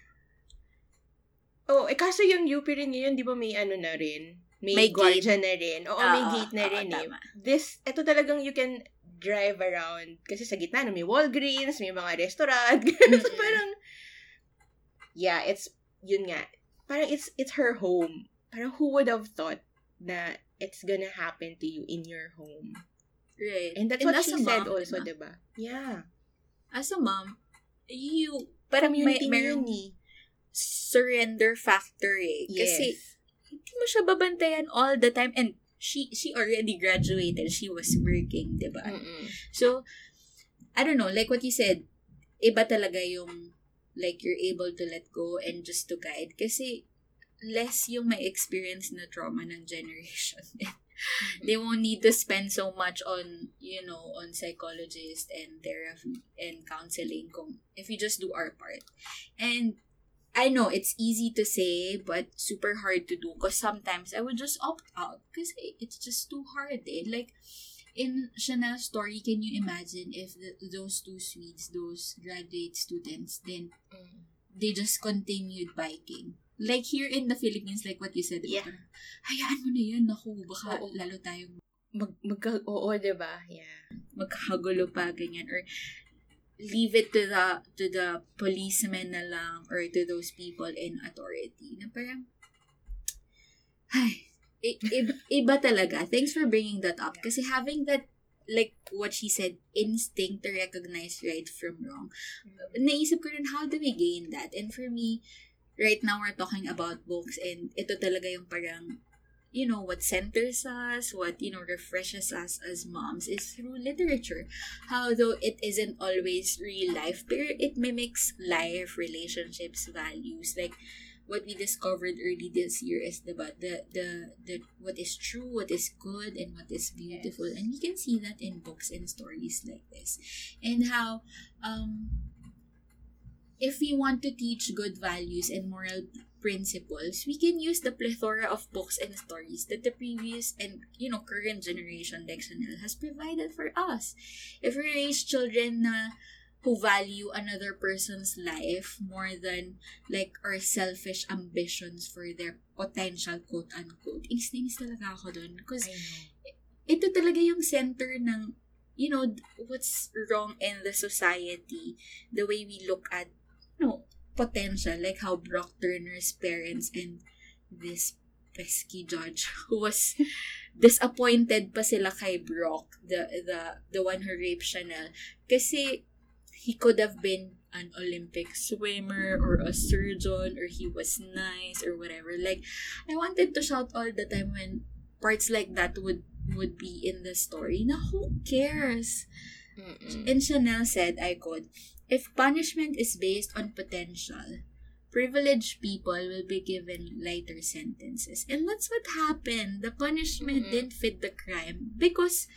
Oh, eh kaso yung UP rin ngayon, di ba may ano na rin? May, May guardian na rin. Oo, may Oo, gate na rin eh. tama. This, ito talagang you can drive around. Kasi sa gitna, no, may Walgreens, may mga restaurant. so parang, yeah, it's, yun nga. Parang it's, it's her home. Parang who would have thought na it's gonna happen to you in your home? Right. And that's what as she said mom, also, diba? diba? Yeah. As a mom, you, parang may, merong yun eh. surrender factor eh. Kasi, Yes. hindi mo siya babantayan all the time. And she she already graduated. She was working, di ba? Mm-mm. So, I don't know, like what you said, iba talaga yung like you're able to let go and just to guide. Kasi less yung may experience na trauma ng generation. they won't need to spend so much on, you know, on psychologists and therapy and counseling kung if we just do our part. And I know it's easy to say, but super hard to do because sometimes I would just opt out because it's just too hard. Eh. Like, in Chanel's story, can you imagine if the, those two Swedes, those graduate students, then Mm. they just continued biking? Like here in the Philippines, like what you said? Yeah. Parang, hayaan mo na yan, naku, baka Oo. lalo tayong Mag, magka, oo, diba? Yeah. magkakagulo pa, ganyan, or leave it to the to the policemen na lang or to those people in authority na parang ay i- i- iba talaga thanks for bringing that up kasi having that like what she said instinct to recognize right from wrong naisip ko rin how do we gain that and for me right now we're talking about books and ito talaga yung parang you know what centers us what you know refreshes us as moms is through literature. How though it isn't always real life but it mimics life relationships values. Like what we discovered early this year is about the the, the what is true what is good and what is beautiful. Yes. and you can see that in books and stories like this. And how um if we want to teach good values and moral principles, we can use the plethora of books and stories that the previous and you know current generation Chanel has provided for us. If we raise children na who value another person's life more than like our selfish ambitions for their potential quote unquote. Inis na inis talaga ako dun. Because ito talaga yung center ng you know what's wrong in the society the way we look at know potential like how Brock Turner's parents and this pesky judge who was disappointed pa sila kay Brock, the the the one who raped Chanel. Kasi he could have been an Olympic swimmer or a surgeon or he was nice or whatever. Like I wanted to shout all the time when parts like that would would be in the story. Na who cares? Mm-mm. And Chanel said, I quote, If punishment is based on potential, privileged people will be given lighter sentences. And that's what happened. The punishment Mhm. didn't fit the crime because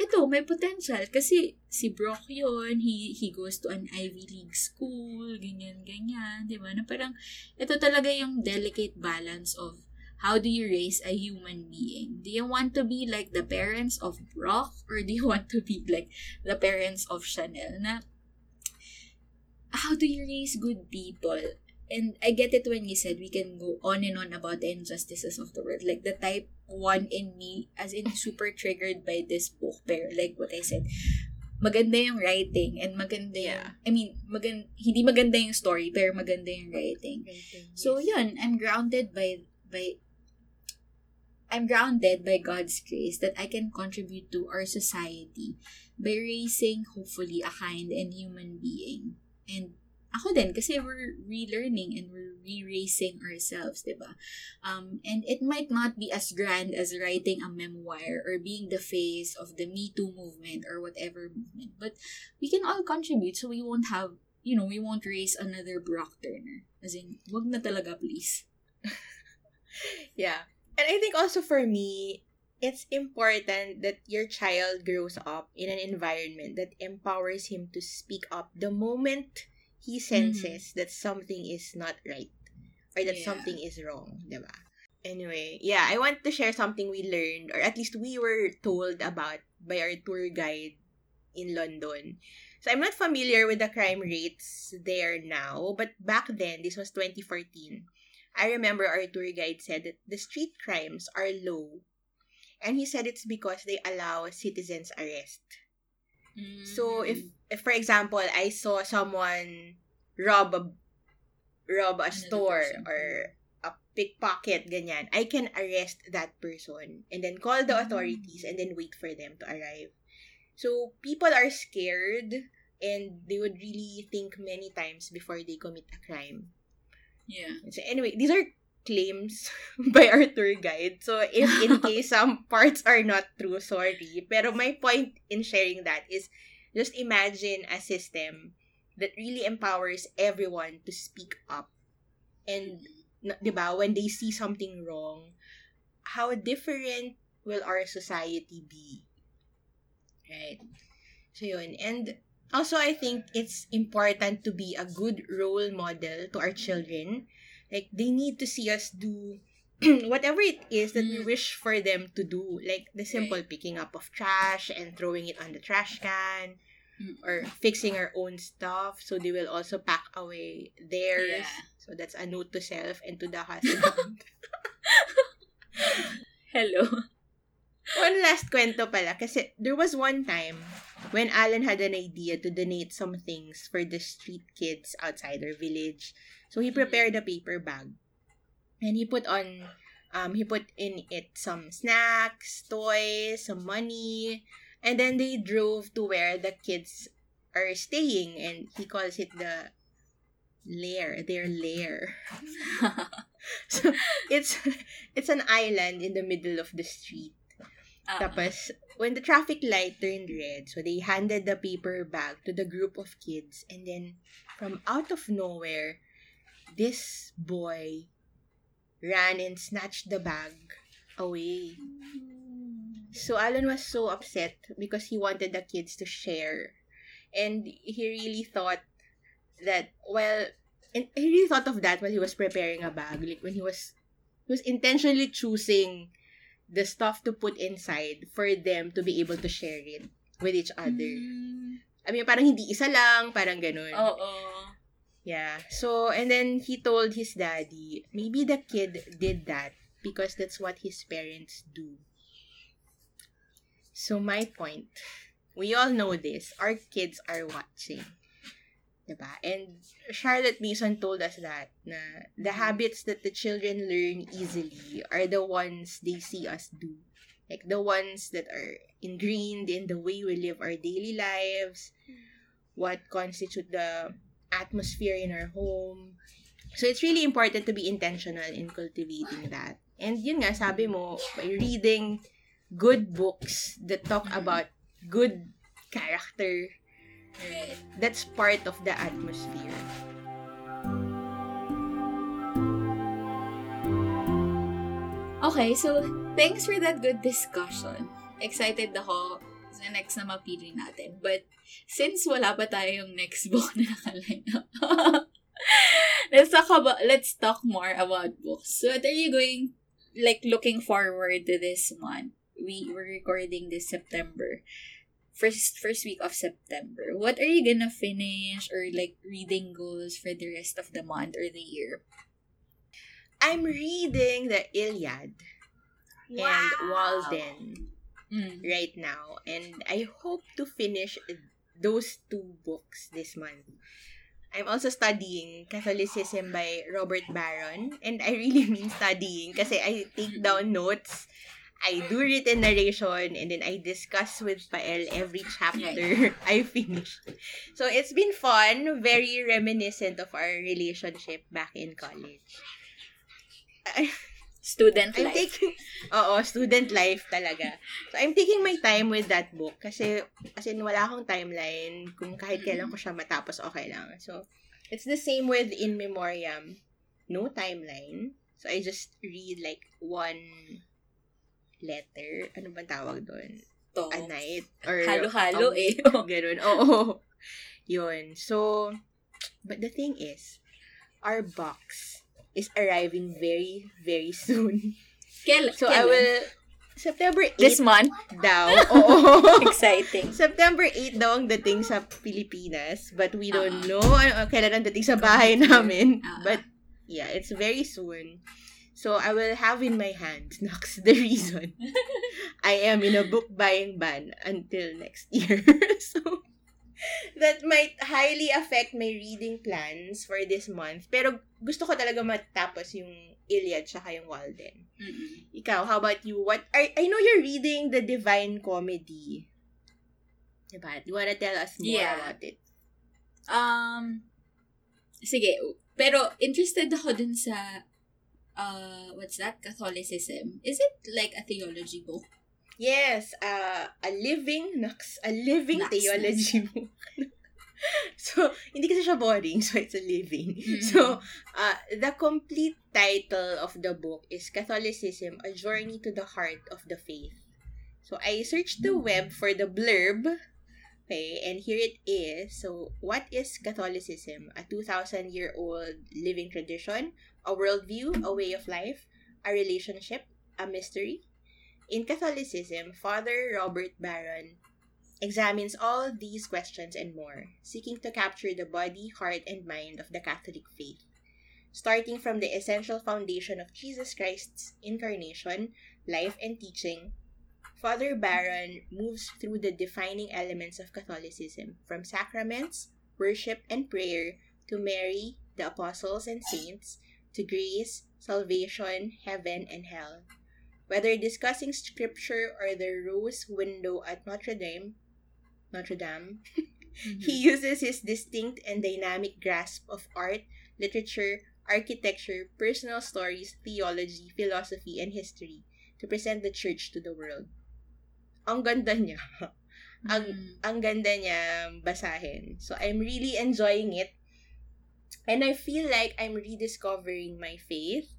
ito, may potential. Kasi si Brock yun, he, he goes to an Ivy League school, ganyan, ganyan, di ba? Na parang, ito talaga yung delicate balance of how do you raise a human being? Do you want to be like the parents of Brock or do you want to be like the parents of Chanel? Na, how do you raise good people? And I get it when you said we can go on and on about the injustices of the world. Like the type one in me, as in super triggered by this book. Pero like what I said, maganda yung writing and maganda yung, Yeah. I mean, magan, hindi maganda yung story, pero maganda yung writing. So Yes. yun, I'm grounded by by I'm grounded by God's grace that I can contribute to our society by raising hopefully a kind and human being. And ako din kasi we're relearning and we're re-raising ourselves, 'di ba? Um and it might not be as grand as writing a memoir or being the face of the Me Too movement or whatever movement, but we can all contribute so we won't have, you know, we won't raise another Brock Turner. As in, wag na talaga please. Yeah. And I think also for me, it's important that your child grows up in an environment that empowers him to speak up the moment he senses mm. that something is not right or that Yeah. something is wrong, diba? Anyway, yeah, I want to share something we learned or at least we were told about by our tour guide in London. So I'm not familiar with the crime rates there now, but back then, this was 2014. I remember our tour guide said that the street crimes are low. And he said it's because they allow citizens arrest. So if, if for example, I saw someone rob a rob a Another store person. or a pickpocket ganyan, I can arrest that person and then call the Mm. authorities and then wait for them to arrive. So people are scared and they would really think many times before they commit a crime. yeah. So anyway, these are claims by our tour guide. So if in case some parts are not true, sorry. Pero my point in sharing that is just imagine a system that really empowers everyone to speak up. And, di ba, when they see something wrong, how different will our society be? Right? So yun. And also, I think it's important to be a good role model to our children. Like, they need to see us do whatever it is that we Mm. wish for them to do. Like, the simple picking up of trash and throwing it on the trash can Mm. or fixing our own stuff. So they will also pack away theirs. Yeah. So that's a note to self and to the husband. Hello. One last kwento pala. Kasi there was one time when Alan had an idea to donate some things for the street kids outside our village. So he prepared a paper bag. And he put on, um, he put in it some snacks, toys, some money. And then they drove to where the kids are staying. And he calls it the lair, their lair. So it's it's an island in the middle of the street. Ah. Tapos, when the traffic light turned red, so they handed the paper bag to the group of kids. And then, from out of nowhere, this boy ran and snatched the bag away. So, Alan was so upset because he wanted the kids to share. And he really thought that, well, and he really thought of that while he was preparing a bag. Like, when he was, he was intentionally choosing the stuff to put inside for them to be able to share it with each other. Mm. I mean, parang hindi isa lang, parang ganun. Oo. Yeah. So, and then he told his daddy, maybe the kid did that because that's what his parents do. So, my point, we all know this. Our kids are watching. Diba? And Charlotte Mason told us that na the habits that the children learn easily are the ones they see us do. Like the ones that are ingrained in the way we live our daily lives, what constitute the atmosphere in our home. So it's really important to be intentional in cultivating that. And yun nga, sabi mo, by reading good books that talk mm-hmm. about good character, that's part of the atmosphere. Okay, so thanks for that good discussion. Excited ako sa next na mapili natin. But since wala pa tayong next book na nakaline up, let's talk about let's talk more about books. So what are you going like looking forward to this month? We were recording this September. First first week of September. What are you gonna finish or like reading goals for the rest of the month or the year? I'm reading the Iliad and Walden Mm. right now, and I hope to finish those two books this month. I'm also studying Catholicism by Robert Barron, and I really mean studying kasi I take down notes, I do written narration, and then I discuss with Pael every chapter I finish. So it's been fun, very reminiscent of our relationship back in college. Student I'm life. taking, oo, student life talaga. So, I'm taking my time with that book kasi, as in, wala akong timeline. Kung kahit kailan ko siya matapos, okay lang. So, it's the same with In Memoriam. No timeline. So, I just read like one letter. Ano ba tawag doon? to. A night? Or Halo-halo a eh. Ganun. Oo. Yun. So, but the thing is, our box is arriving very, very soon. Kailan? So, I will, September 8 This month? daw. Oo. Exciting. September 8 daw ang dating sa Pilipinas, but we don't Ah. know ano, kailan ang dating sa bahay namin. Ah. But, yeah, it's very soon. So, I will have in my hands, Nox, the reason I am in a book buying ban until next year. so, that might highly affect my reading plans for this month. Pero gusto ko talaga matapos yung Iliad tsaka yung Walden. Mm-mm. Ikaw, how about you? What I I know you're reading the Divine Comedy. Diba? You wanna tell us more Yeah. about it? Um, sige. Pero interested ako dun sa, uh, what's that? Catholicism. Is it like a theology book? Yes, uh, a living, naks, a living Naks, theology book. so, hindi kasi siya boring, so it's a living. Mm. So, uh, the complete title of the book is Catholicism, A Journey to the Heart of the Faith. So, I searched the web for the blurb, okay, and here it is. So, what is Catholicism? A 2,000-year-old living tradition, a worldview, a way of life, a relationship, a mystery? In Catholicism, Father Robert Barron examines all these questions and more, seeking to capture the body, heart, and mind of the Catholic faith. Starting from the essential foundation of Jesus Christ's incarnation, life, and teaching, Father Barron moves through the defining elements of Catholicism, from sacraments, worship, and prayer, to Mary, the apostles and saints, to grace, salvation, heaven, and hell. Whether discussing scripture or the rose window at Notre Dame, Notre Dame, he uses his distinct and dynamic grasp of art, literature, architecture, personal stories, theology, philosophy, and history to present the church to the world. Ang ganda niya. ang, Mm. ang ganda niya basahin. So, I'm really enjoying it. And I feel like I'm rediscovering my faith.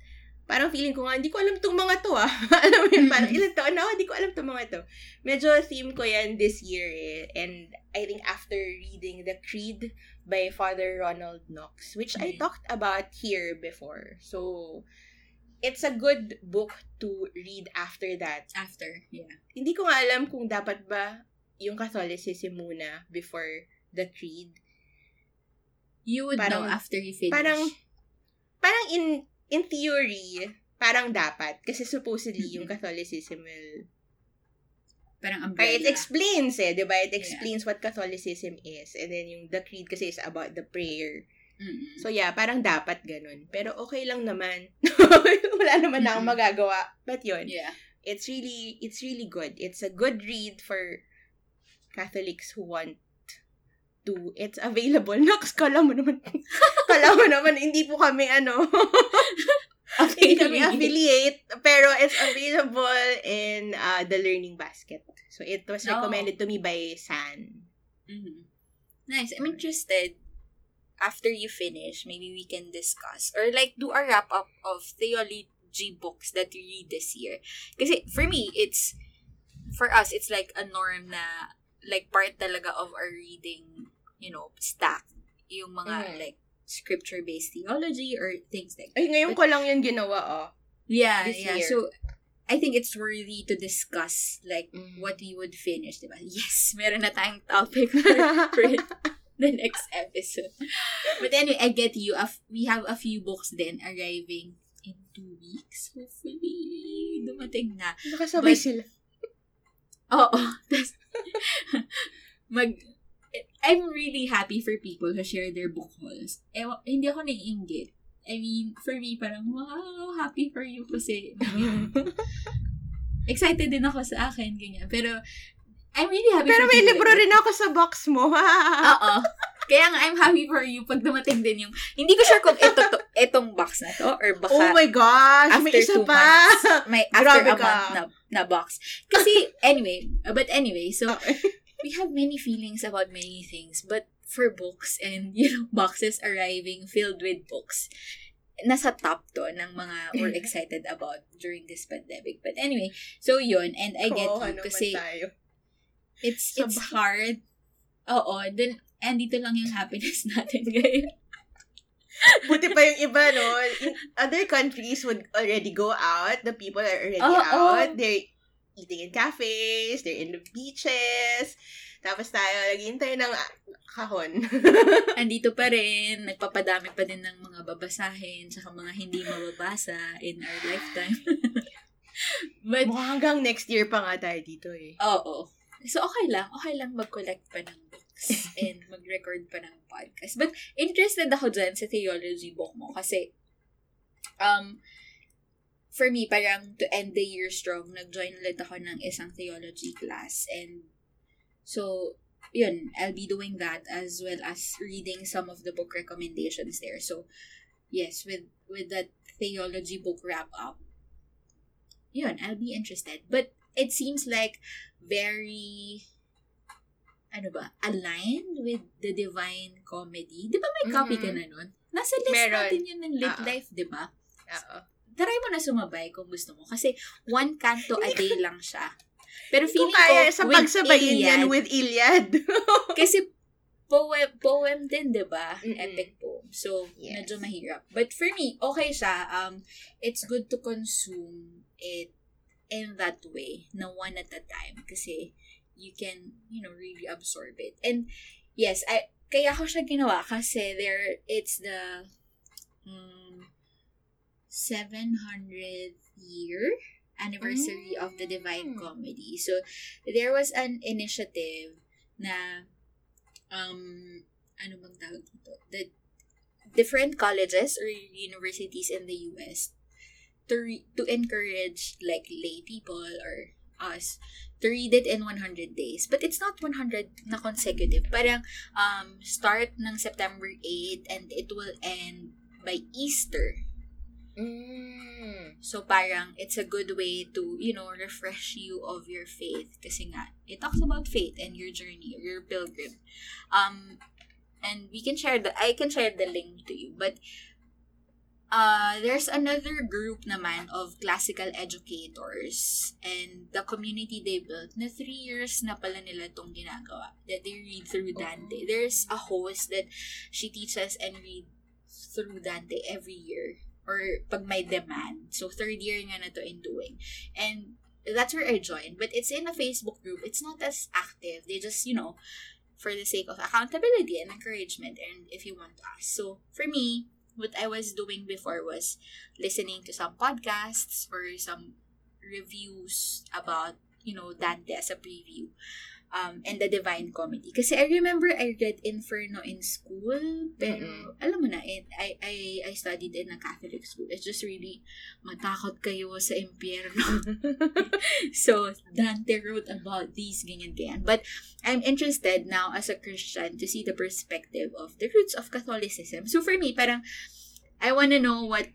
Parang feeling ko nga, hindi ko alam tong mga to ah. alam mo yun, parang ilang taon na ako, hindi ko alam tong mga to. Medyo theme ko yan this year eh. And I think after reading The Creed by Father Ronald Knox, which I Mhm. talked about here before. So, it's a good book to read after that After, yeah. hindi ko nga alam kung dapat ba yung Catholicism muna before the creed. You would Parang- know after you finish. Parang, parang in, in theory, parang dapat. Kasi supposedly, yung Mhm. Catholicism will parang Kaya it umbrella. explains eh, di ba? It explains what Catholicism is. And then yung the creed kasi is about the prayer. Mm-mm. So yeah, parang dapat ganun. Pero okay lang naman. Wala naman na akong magagawa. But yun, yeah. it's really, it's really good. It's a good read for Catholics who want to, it's available. Nox, kala mo naman, kala mo naman, hindi po kami ano, hindi kami affiliate, pero it's available in uh, the Learning Basket. So it was Oh. recommended to me by San. Mhm. Nice. I'm interested. After you finish, maybe we can discuss or like do a wrap up of theology books that you read this year. Kasi for me, it's for us, it's like a norm na like part talaga of our reading, you know, stack. Yung mga Mhm. like scripture-based theology or things like Ay, ngayon ko lang yan ginawa, oh. Yeah, this yeah. year. So I think it's worthy to discuss like Mhm. what we would finish, diba? Yes, meron na tayong topic for, for the next episode. But anyway, I get you. A f- we have a few books then arriving in two weeks. Hopefully, dumating na. Nakasabay But- sila. Oo. Tas- mag, I'm really happy for people who share their book hauls. Ewa, hindi ako naiingit. I mean, for me, parang, wow, happy for you kasi excited din ako sa akin, ganyan. Pero, I'm really happy Pero for may libro rin ako sa box mo. Oo. Kaya nga, I'm happy for you pag dumating din yung, hindi ko sure kung ito, to, itong box na to, or baka oh my gosh, may after isa two pa. months, may after Grabe a ka. month na, na box. Kasi, anyway, uh, but anyway, so, Okay. We have many feelings about many things, but for books and, you know, boxes arriving filled with books, nasa top to ng mga we're excited about during this pandemic. But anyway, so yun, and I get Oo, you kasi tayo. it's it's hard. Oo, dun, andito lang yung happiness natin ngayon. Buti pa yung iba, no? In other countries would already go out. The people are already Oo. out. They're eating in cafes. They're in the beaches. Tapos tayo, naghihintay ng ah, kahon. andito pa rin, nagpapadami pa din ng mga babasahin, tsaka mga hindi mababasa in our lifetime. But, Mukhang hanggang next year pa nga tayo dito eh. oo. So, okay lang. Okay lang mag-collect pa ng books and mag-record pa ng podcast. But, interested ako dyan sa theology book mo kasi, um, for me, parang to end the year strong, nag-join ulit ako ng isang theology class and so, yun, I'll be doing that as well as reading some of the book recommendations there. So, yes, with with that theology book wrap up, yun, I'll be interested. But it seems like very ano ba, aligned with the Divine Comedy. Di ba may copy ka Mhm. na nun? Nasa list Meron. natin yun ng Lit Oo. Life, di ba? Oo. Try mo na sumabay kung gusto mo. Kasi one canto a day lang siya. Pero feeling kaya, ko, sa pagsabayin yan with Iliad. kasi poem, poem din, di ba? Epic poem. So, Yes. medyo mahirap. But for me, okay siya. Um, it's good to consume it in that way, na one at a time. Kasi, you can, you know, really absorb it. And, yes, I, kaya ko siya ginawa kasi there, it's the um, 700th year anniversary of the Divine Mm. Comedy. So, there was an initiative na um ano bang tawag dito? The different colleges or universities in the US to re- to encourage like lay people or us to read it in 100 days. But it's not 100 na consecutive. Parang um start ng September 8 and it will end by Easter. Mm. So parang it's a good way to, you know, refresh you of your faith kasi nga it talks about faith and your journey, your pilgrim. Um and we can share the I can share the link to you, but uh there's another group naman of classical educators and the community they built na three years na pala nila tong ginagawa that they read through Dante. There's a host that she teaches and read through Dante every year or pag may demand. So, third year nga na to in doing. And that's where I joined. But it's in a Facebook group. It's not as active. They just, you know, for the sake of accountability and encouragement and if you want to ask. So, for me, what I was doing before was listening to some podcasts or some reviews about you know, Dante as a preview. Um, and the Divine Comedy. Kasi I remember I read Inferno in school, pero Mm-mm. alam mo na, it, I, I, I studied in a Catholic school. It's just really, matakot kayo sa impyerno. so, Dante wrote about these, ganyan, ganyan. But I'm interested now as a Christian to see the perspective of the roots of Catholicism. So, for me, parang, I wanna know what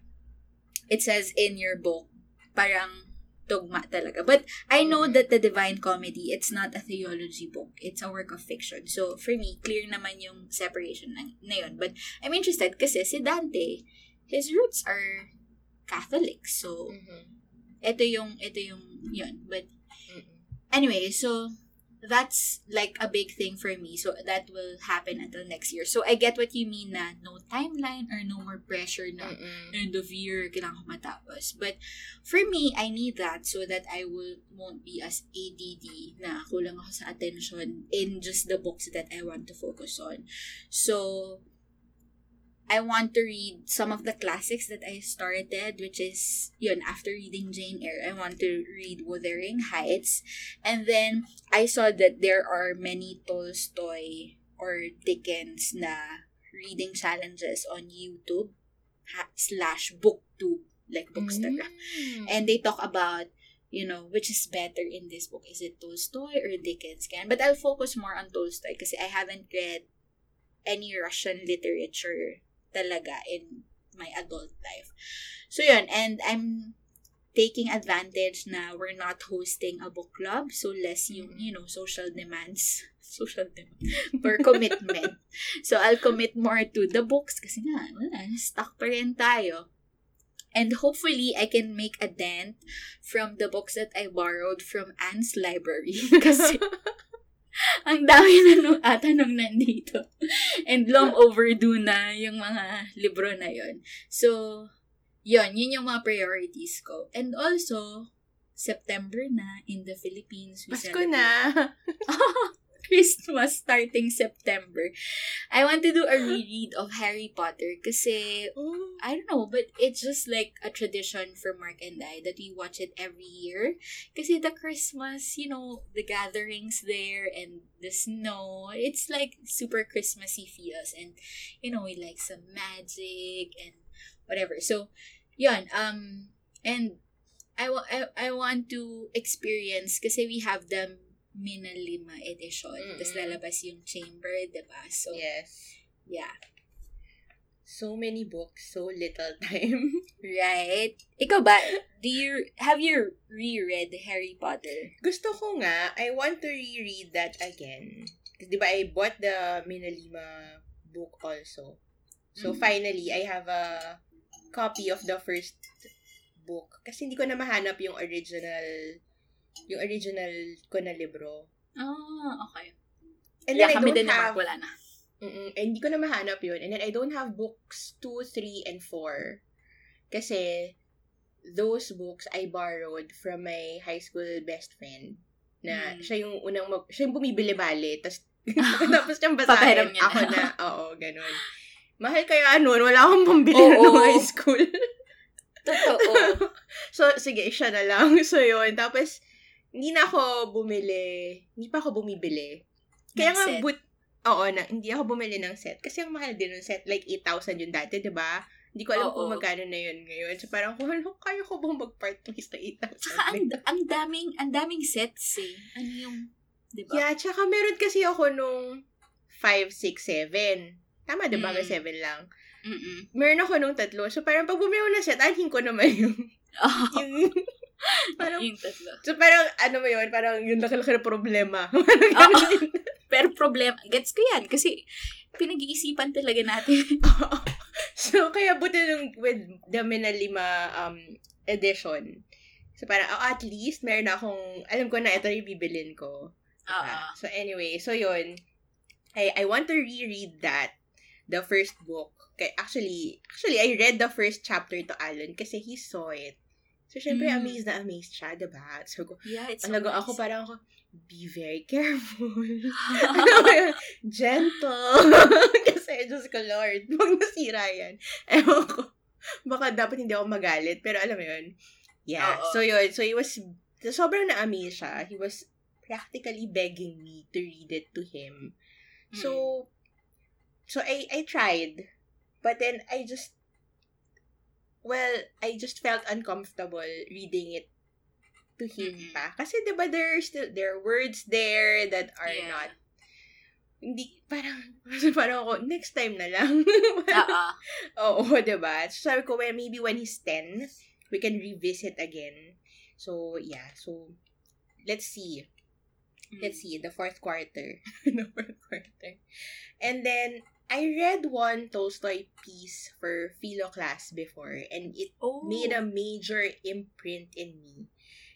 it says in your book. Parang, dogma talaga. But I know that the Divine Comedy, it's not a theology book. It's a work of fiction. So, for me, clear naman yung separation na, na yun. But I'm interested kasi si Dante, his roots are Catholic. So, Mhm. ito yung, ito yung, yun. But anyway, so, that's like a big thing for me. So, that will happen until next year. So, I get what you mean na no timeline or no more pressure na Mm-mm. end of year, kailangan ko matapos. But for me, I need that so that I will won't be as ADD na kulang ako sa attention in just the books that I want to focus on. So, I want to read some of the classics that I started, which is, yun, after reading Jane Eyre, I want to read Wuthering Heights. And then, I saw that there are many Tolstoy or Dickens na reading challenges on YouTube ha- slash booktube, like Bookstagram. Mm. And they talk about, you know, which is better in this book. Is it Tolstoy or Dickens? Can But I'll focus more on Tolstoy because I haven't read any Russian literature talaga in my adult life. So yun, and I'm taking advantage na we're not hosting a book club, so less yung, you know, social demands, social demand, or commitment. so I'll commit more to the books kasi nga, stuck pa rin tayo. And hopefully, I can make a dent from the books that I borrowed from Anne's library. Kasi ang dami na nung ata nung nandito. And long overdue na yung mga libro na yon. So, yon yun yung mga priorities ko. And also, September na in the Philippines. We Pasko celebrate- na. Christmas starting September. I want to do a reread of Harry Potter kasi. I don't know, but it's just like a tradition for Mark and I that we watch it every year. Kasi the Christmas, you know, the gatherings there and the snow, it's like super Christmassy feels. And, you know, we like some magic and whatever. So, yun, um, and I, I, I want to experience kasi we have the Minalima edition. Tapos Mm-mm. lalabas yung chamber, diba? So, Yes. yeah. So many books, so little time. Right? Ikaw ba, do you, have you reread Harry Potter? Gusto ko nga, I want to reread that again. Kasi di ba, I bought the Minalima book also. So, Mhm. finally, I have a copy of the first book. Kasi hindi ko na mahanap yung original yung original ko na libro. Ah, okay. And Kaya then I kami don't din have, wala na. Mm-mm, eh, hindi ko na mahanap yun. And then I don't have books 2, 3, and 4. Kasi those books I borrowed from my high school best friend. Na Mm. siya yung unang, mag, siya yung bumibili-bali. Tapos, tapos niyang basahin. niya. Ako na. Oo, ganun. Mahal kaya nun. Wala akong pambili Oo. nung high school. Totoo. so, sige, siya na lang. So, yun. Tapos, hindi na ako bumili. Hindi pa ako bumibili. Kaya Ng nga, but, oo, na, hindi ako bumili ng set. Kasi ang mahal din ng set. Like, 8,000 yun dati, di ba? Hindi ko alam Oo. kung magkano na yun ngayon. So, parang, kung ano, kaya ko bang mag-part waste na 8,000? Tsaka ang, ang daming, ang daming sets eh. Ano yung, di ba? Yeah, tsaka meron kasi ako nung 5, 6, 7. Tama, di ba? Mm. May 7 lang. Mm-mm. Meron ako nung tatlo. So, parang pag bumili ako ng set, anhin ko naman yung, Oh, yung, parang, yung tatlo. so, parang, ano mo yun, parang yung laki-laki na problema. Oo. Pero problem, gets ko yan. Kasi, pinag-iisipan talaga natin. so, kaya buti nung with the Minalima um, edition. So, parang, oh, at least, meron na akong, alam ko na ito yung bibilin ko. Oo. Ah, so, anyway, so yun. I, I want to reread that, the first book. Kay, actually, actually, I read the first chapter to Alan kasi he saw it. So, syempre, Mm. amazed na amazed siya, diba? So, Yeah, it's so talaga nice. ako parang ako, be very careful. Gentle. Kasi, Diyos ko, Lord, huwag nasira yan. Ewan ko. Baka dapat hindi ako magalit. Pero alam mo yun. Yeah. Oo. So, yun. So, it was sobrang na-amaze siya. He was practically begging me to read it to him. So, so I, I tried. But then, I just, well, I just felt uncomfortable reading it to him Mhm. pa. Kasi, di ba, there are still, there are words there that are Yeah. not, hindi, parang, parang ako, next time na lang. Oo. Oo, diba? So, sabi ko, well, maybe when he's 10, we can revisit again. So, yeah. So, let's see. Let's see, the fourth quarter. the fourth quarter. And then, I read one Tolstoy piece for philo class before, and it Oh. made a major imprint in me.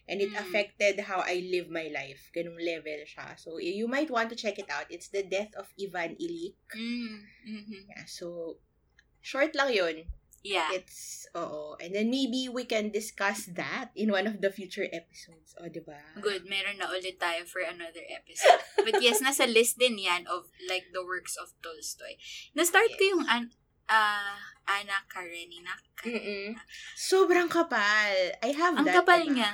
And it Mm. affected how I live my life. Ganung level siya. So, you might want to check it out. It's The Death of Ivan Ilyich. Mm. Mhm. Yeah, so, short lang yun. Yeah. It's, oo. And then maybe we can discuss that in one of the future episodes. O, di ba? Good, meron na ulit tayo for another episode. But yes, nasa list din yan of like the works of Tolstoy. Na-start ko Yes. yung an uh, Anna Karenina. Mm-mm. Sobrang kapal. I have Ang that. kapal diba? niya.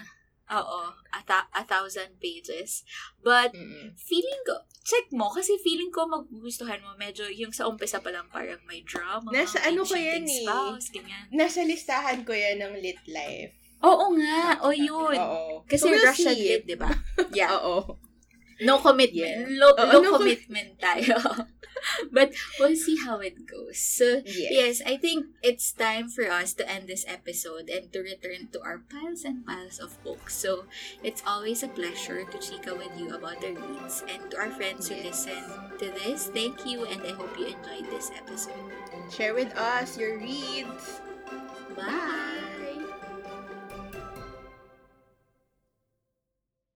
Oo, a, tha- a thousand pages. But Mm-mm. feeling ko, check mo, kasi feeling ko magugustuhan mo. Medyo yung sa umpisa pa lang parang may drama. Nasa ano ko yan eh. Spouse, ganyan. Nasa listahan ko yan ng Lit Life. Oo nga, o yun. Oo. Kasi So, we'll Russian see. lit, di ba? Yeah. Oo. No commitment. Yeah. Low, Oo, low no com- commitment tayo. But we'll see how it goes. So, Yes. yes, I think it's time for us to end this episode and to return to our piles and piles of books. So, it's always a pleasure to chika with you about the reads. And to our friends who Yes. listen to this, thank you and I hope you enjoyed this episode. Share with us your reads. Bye!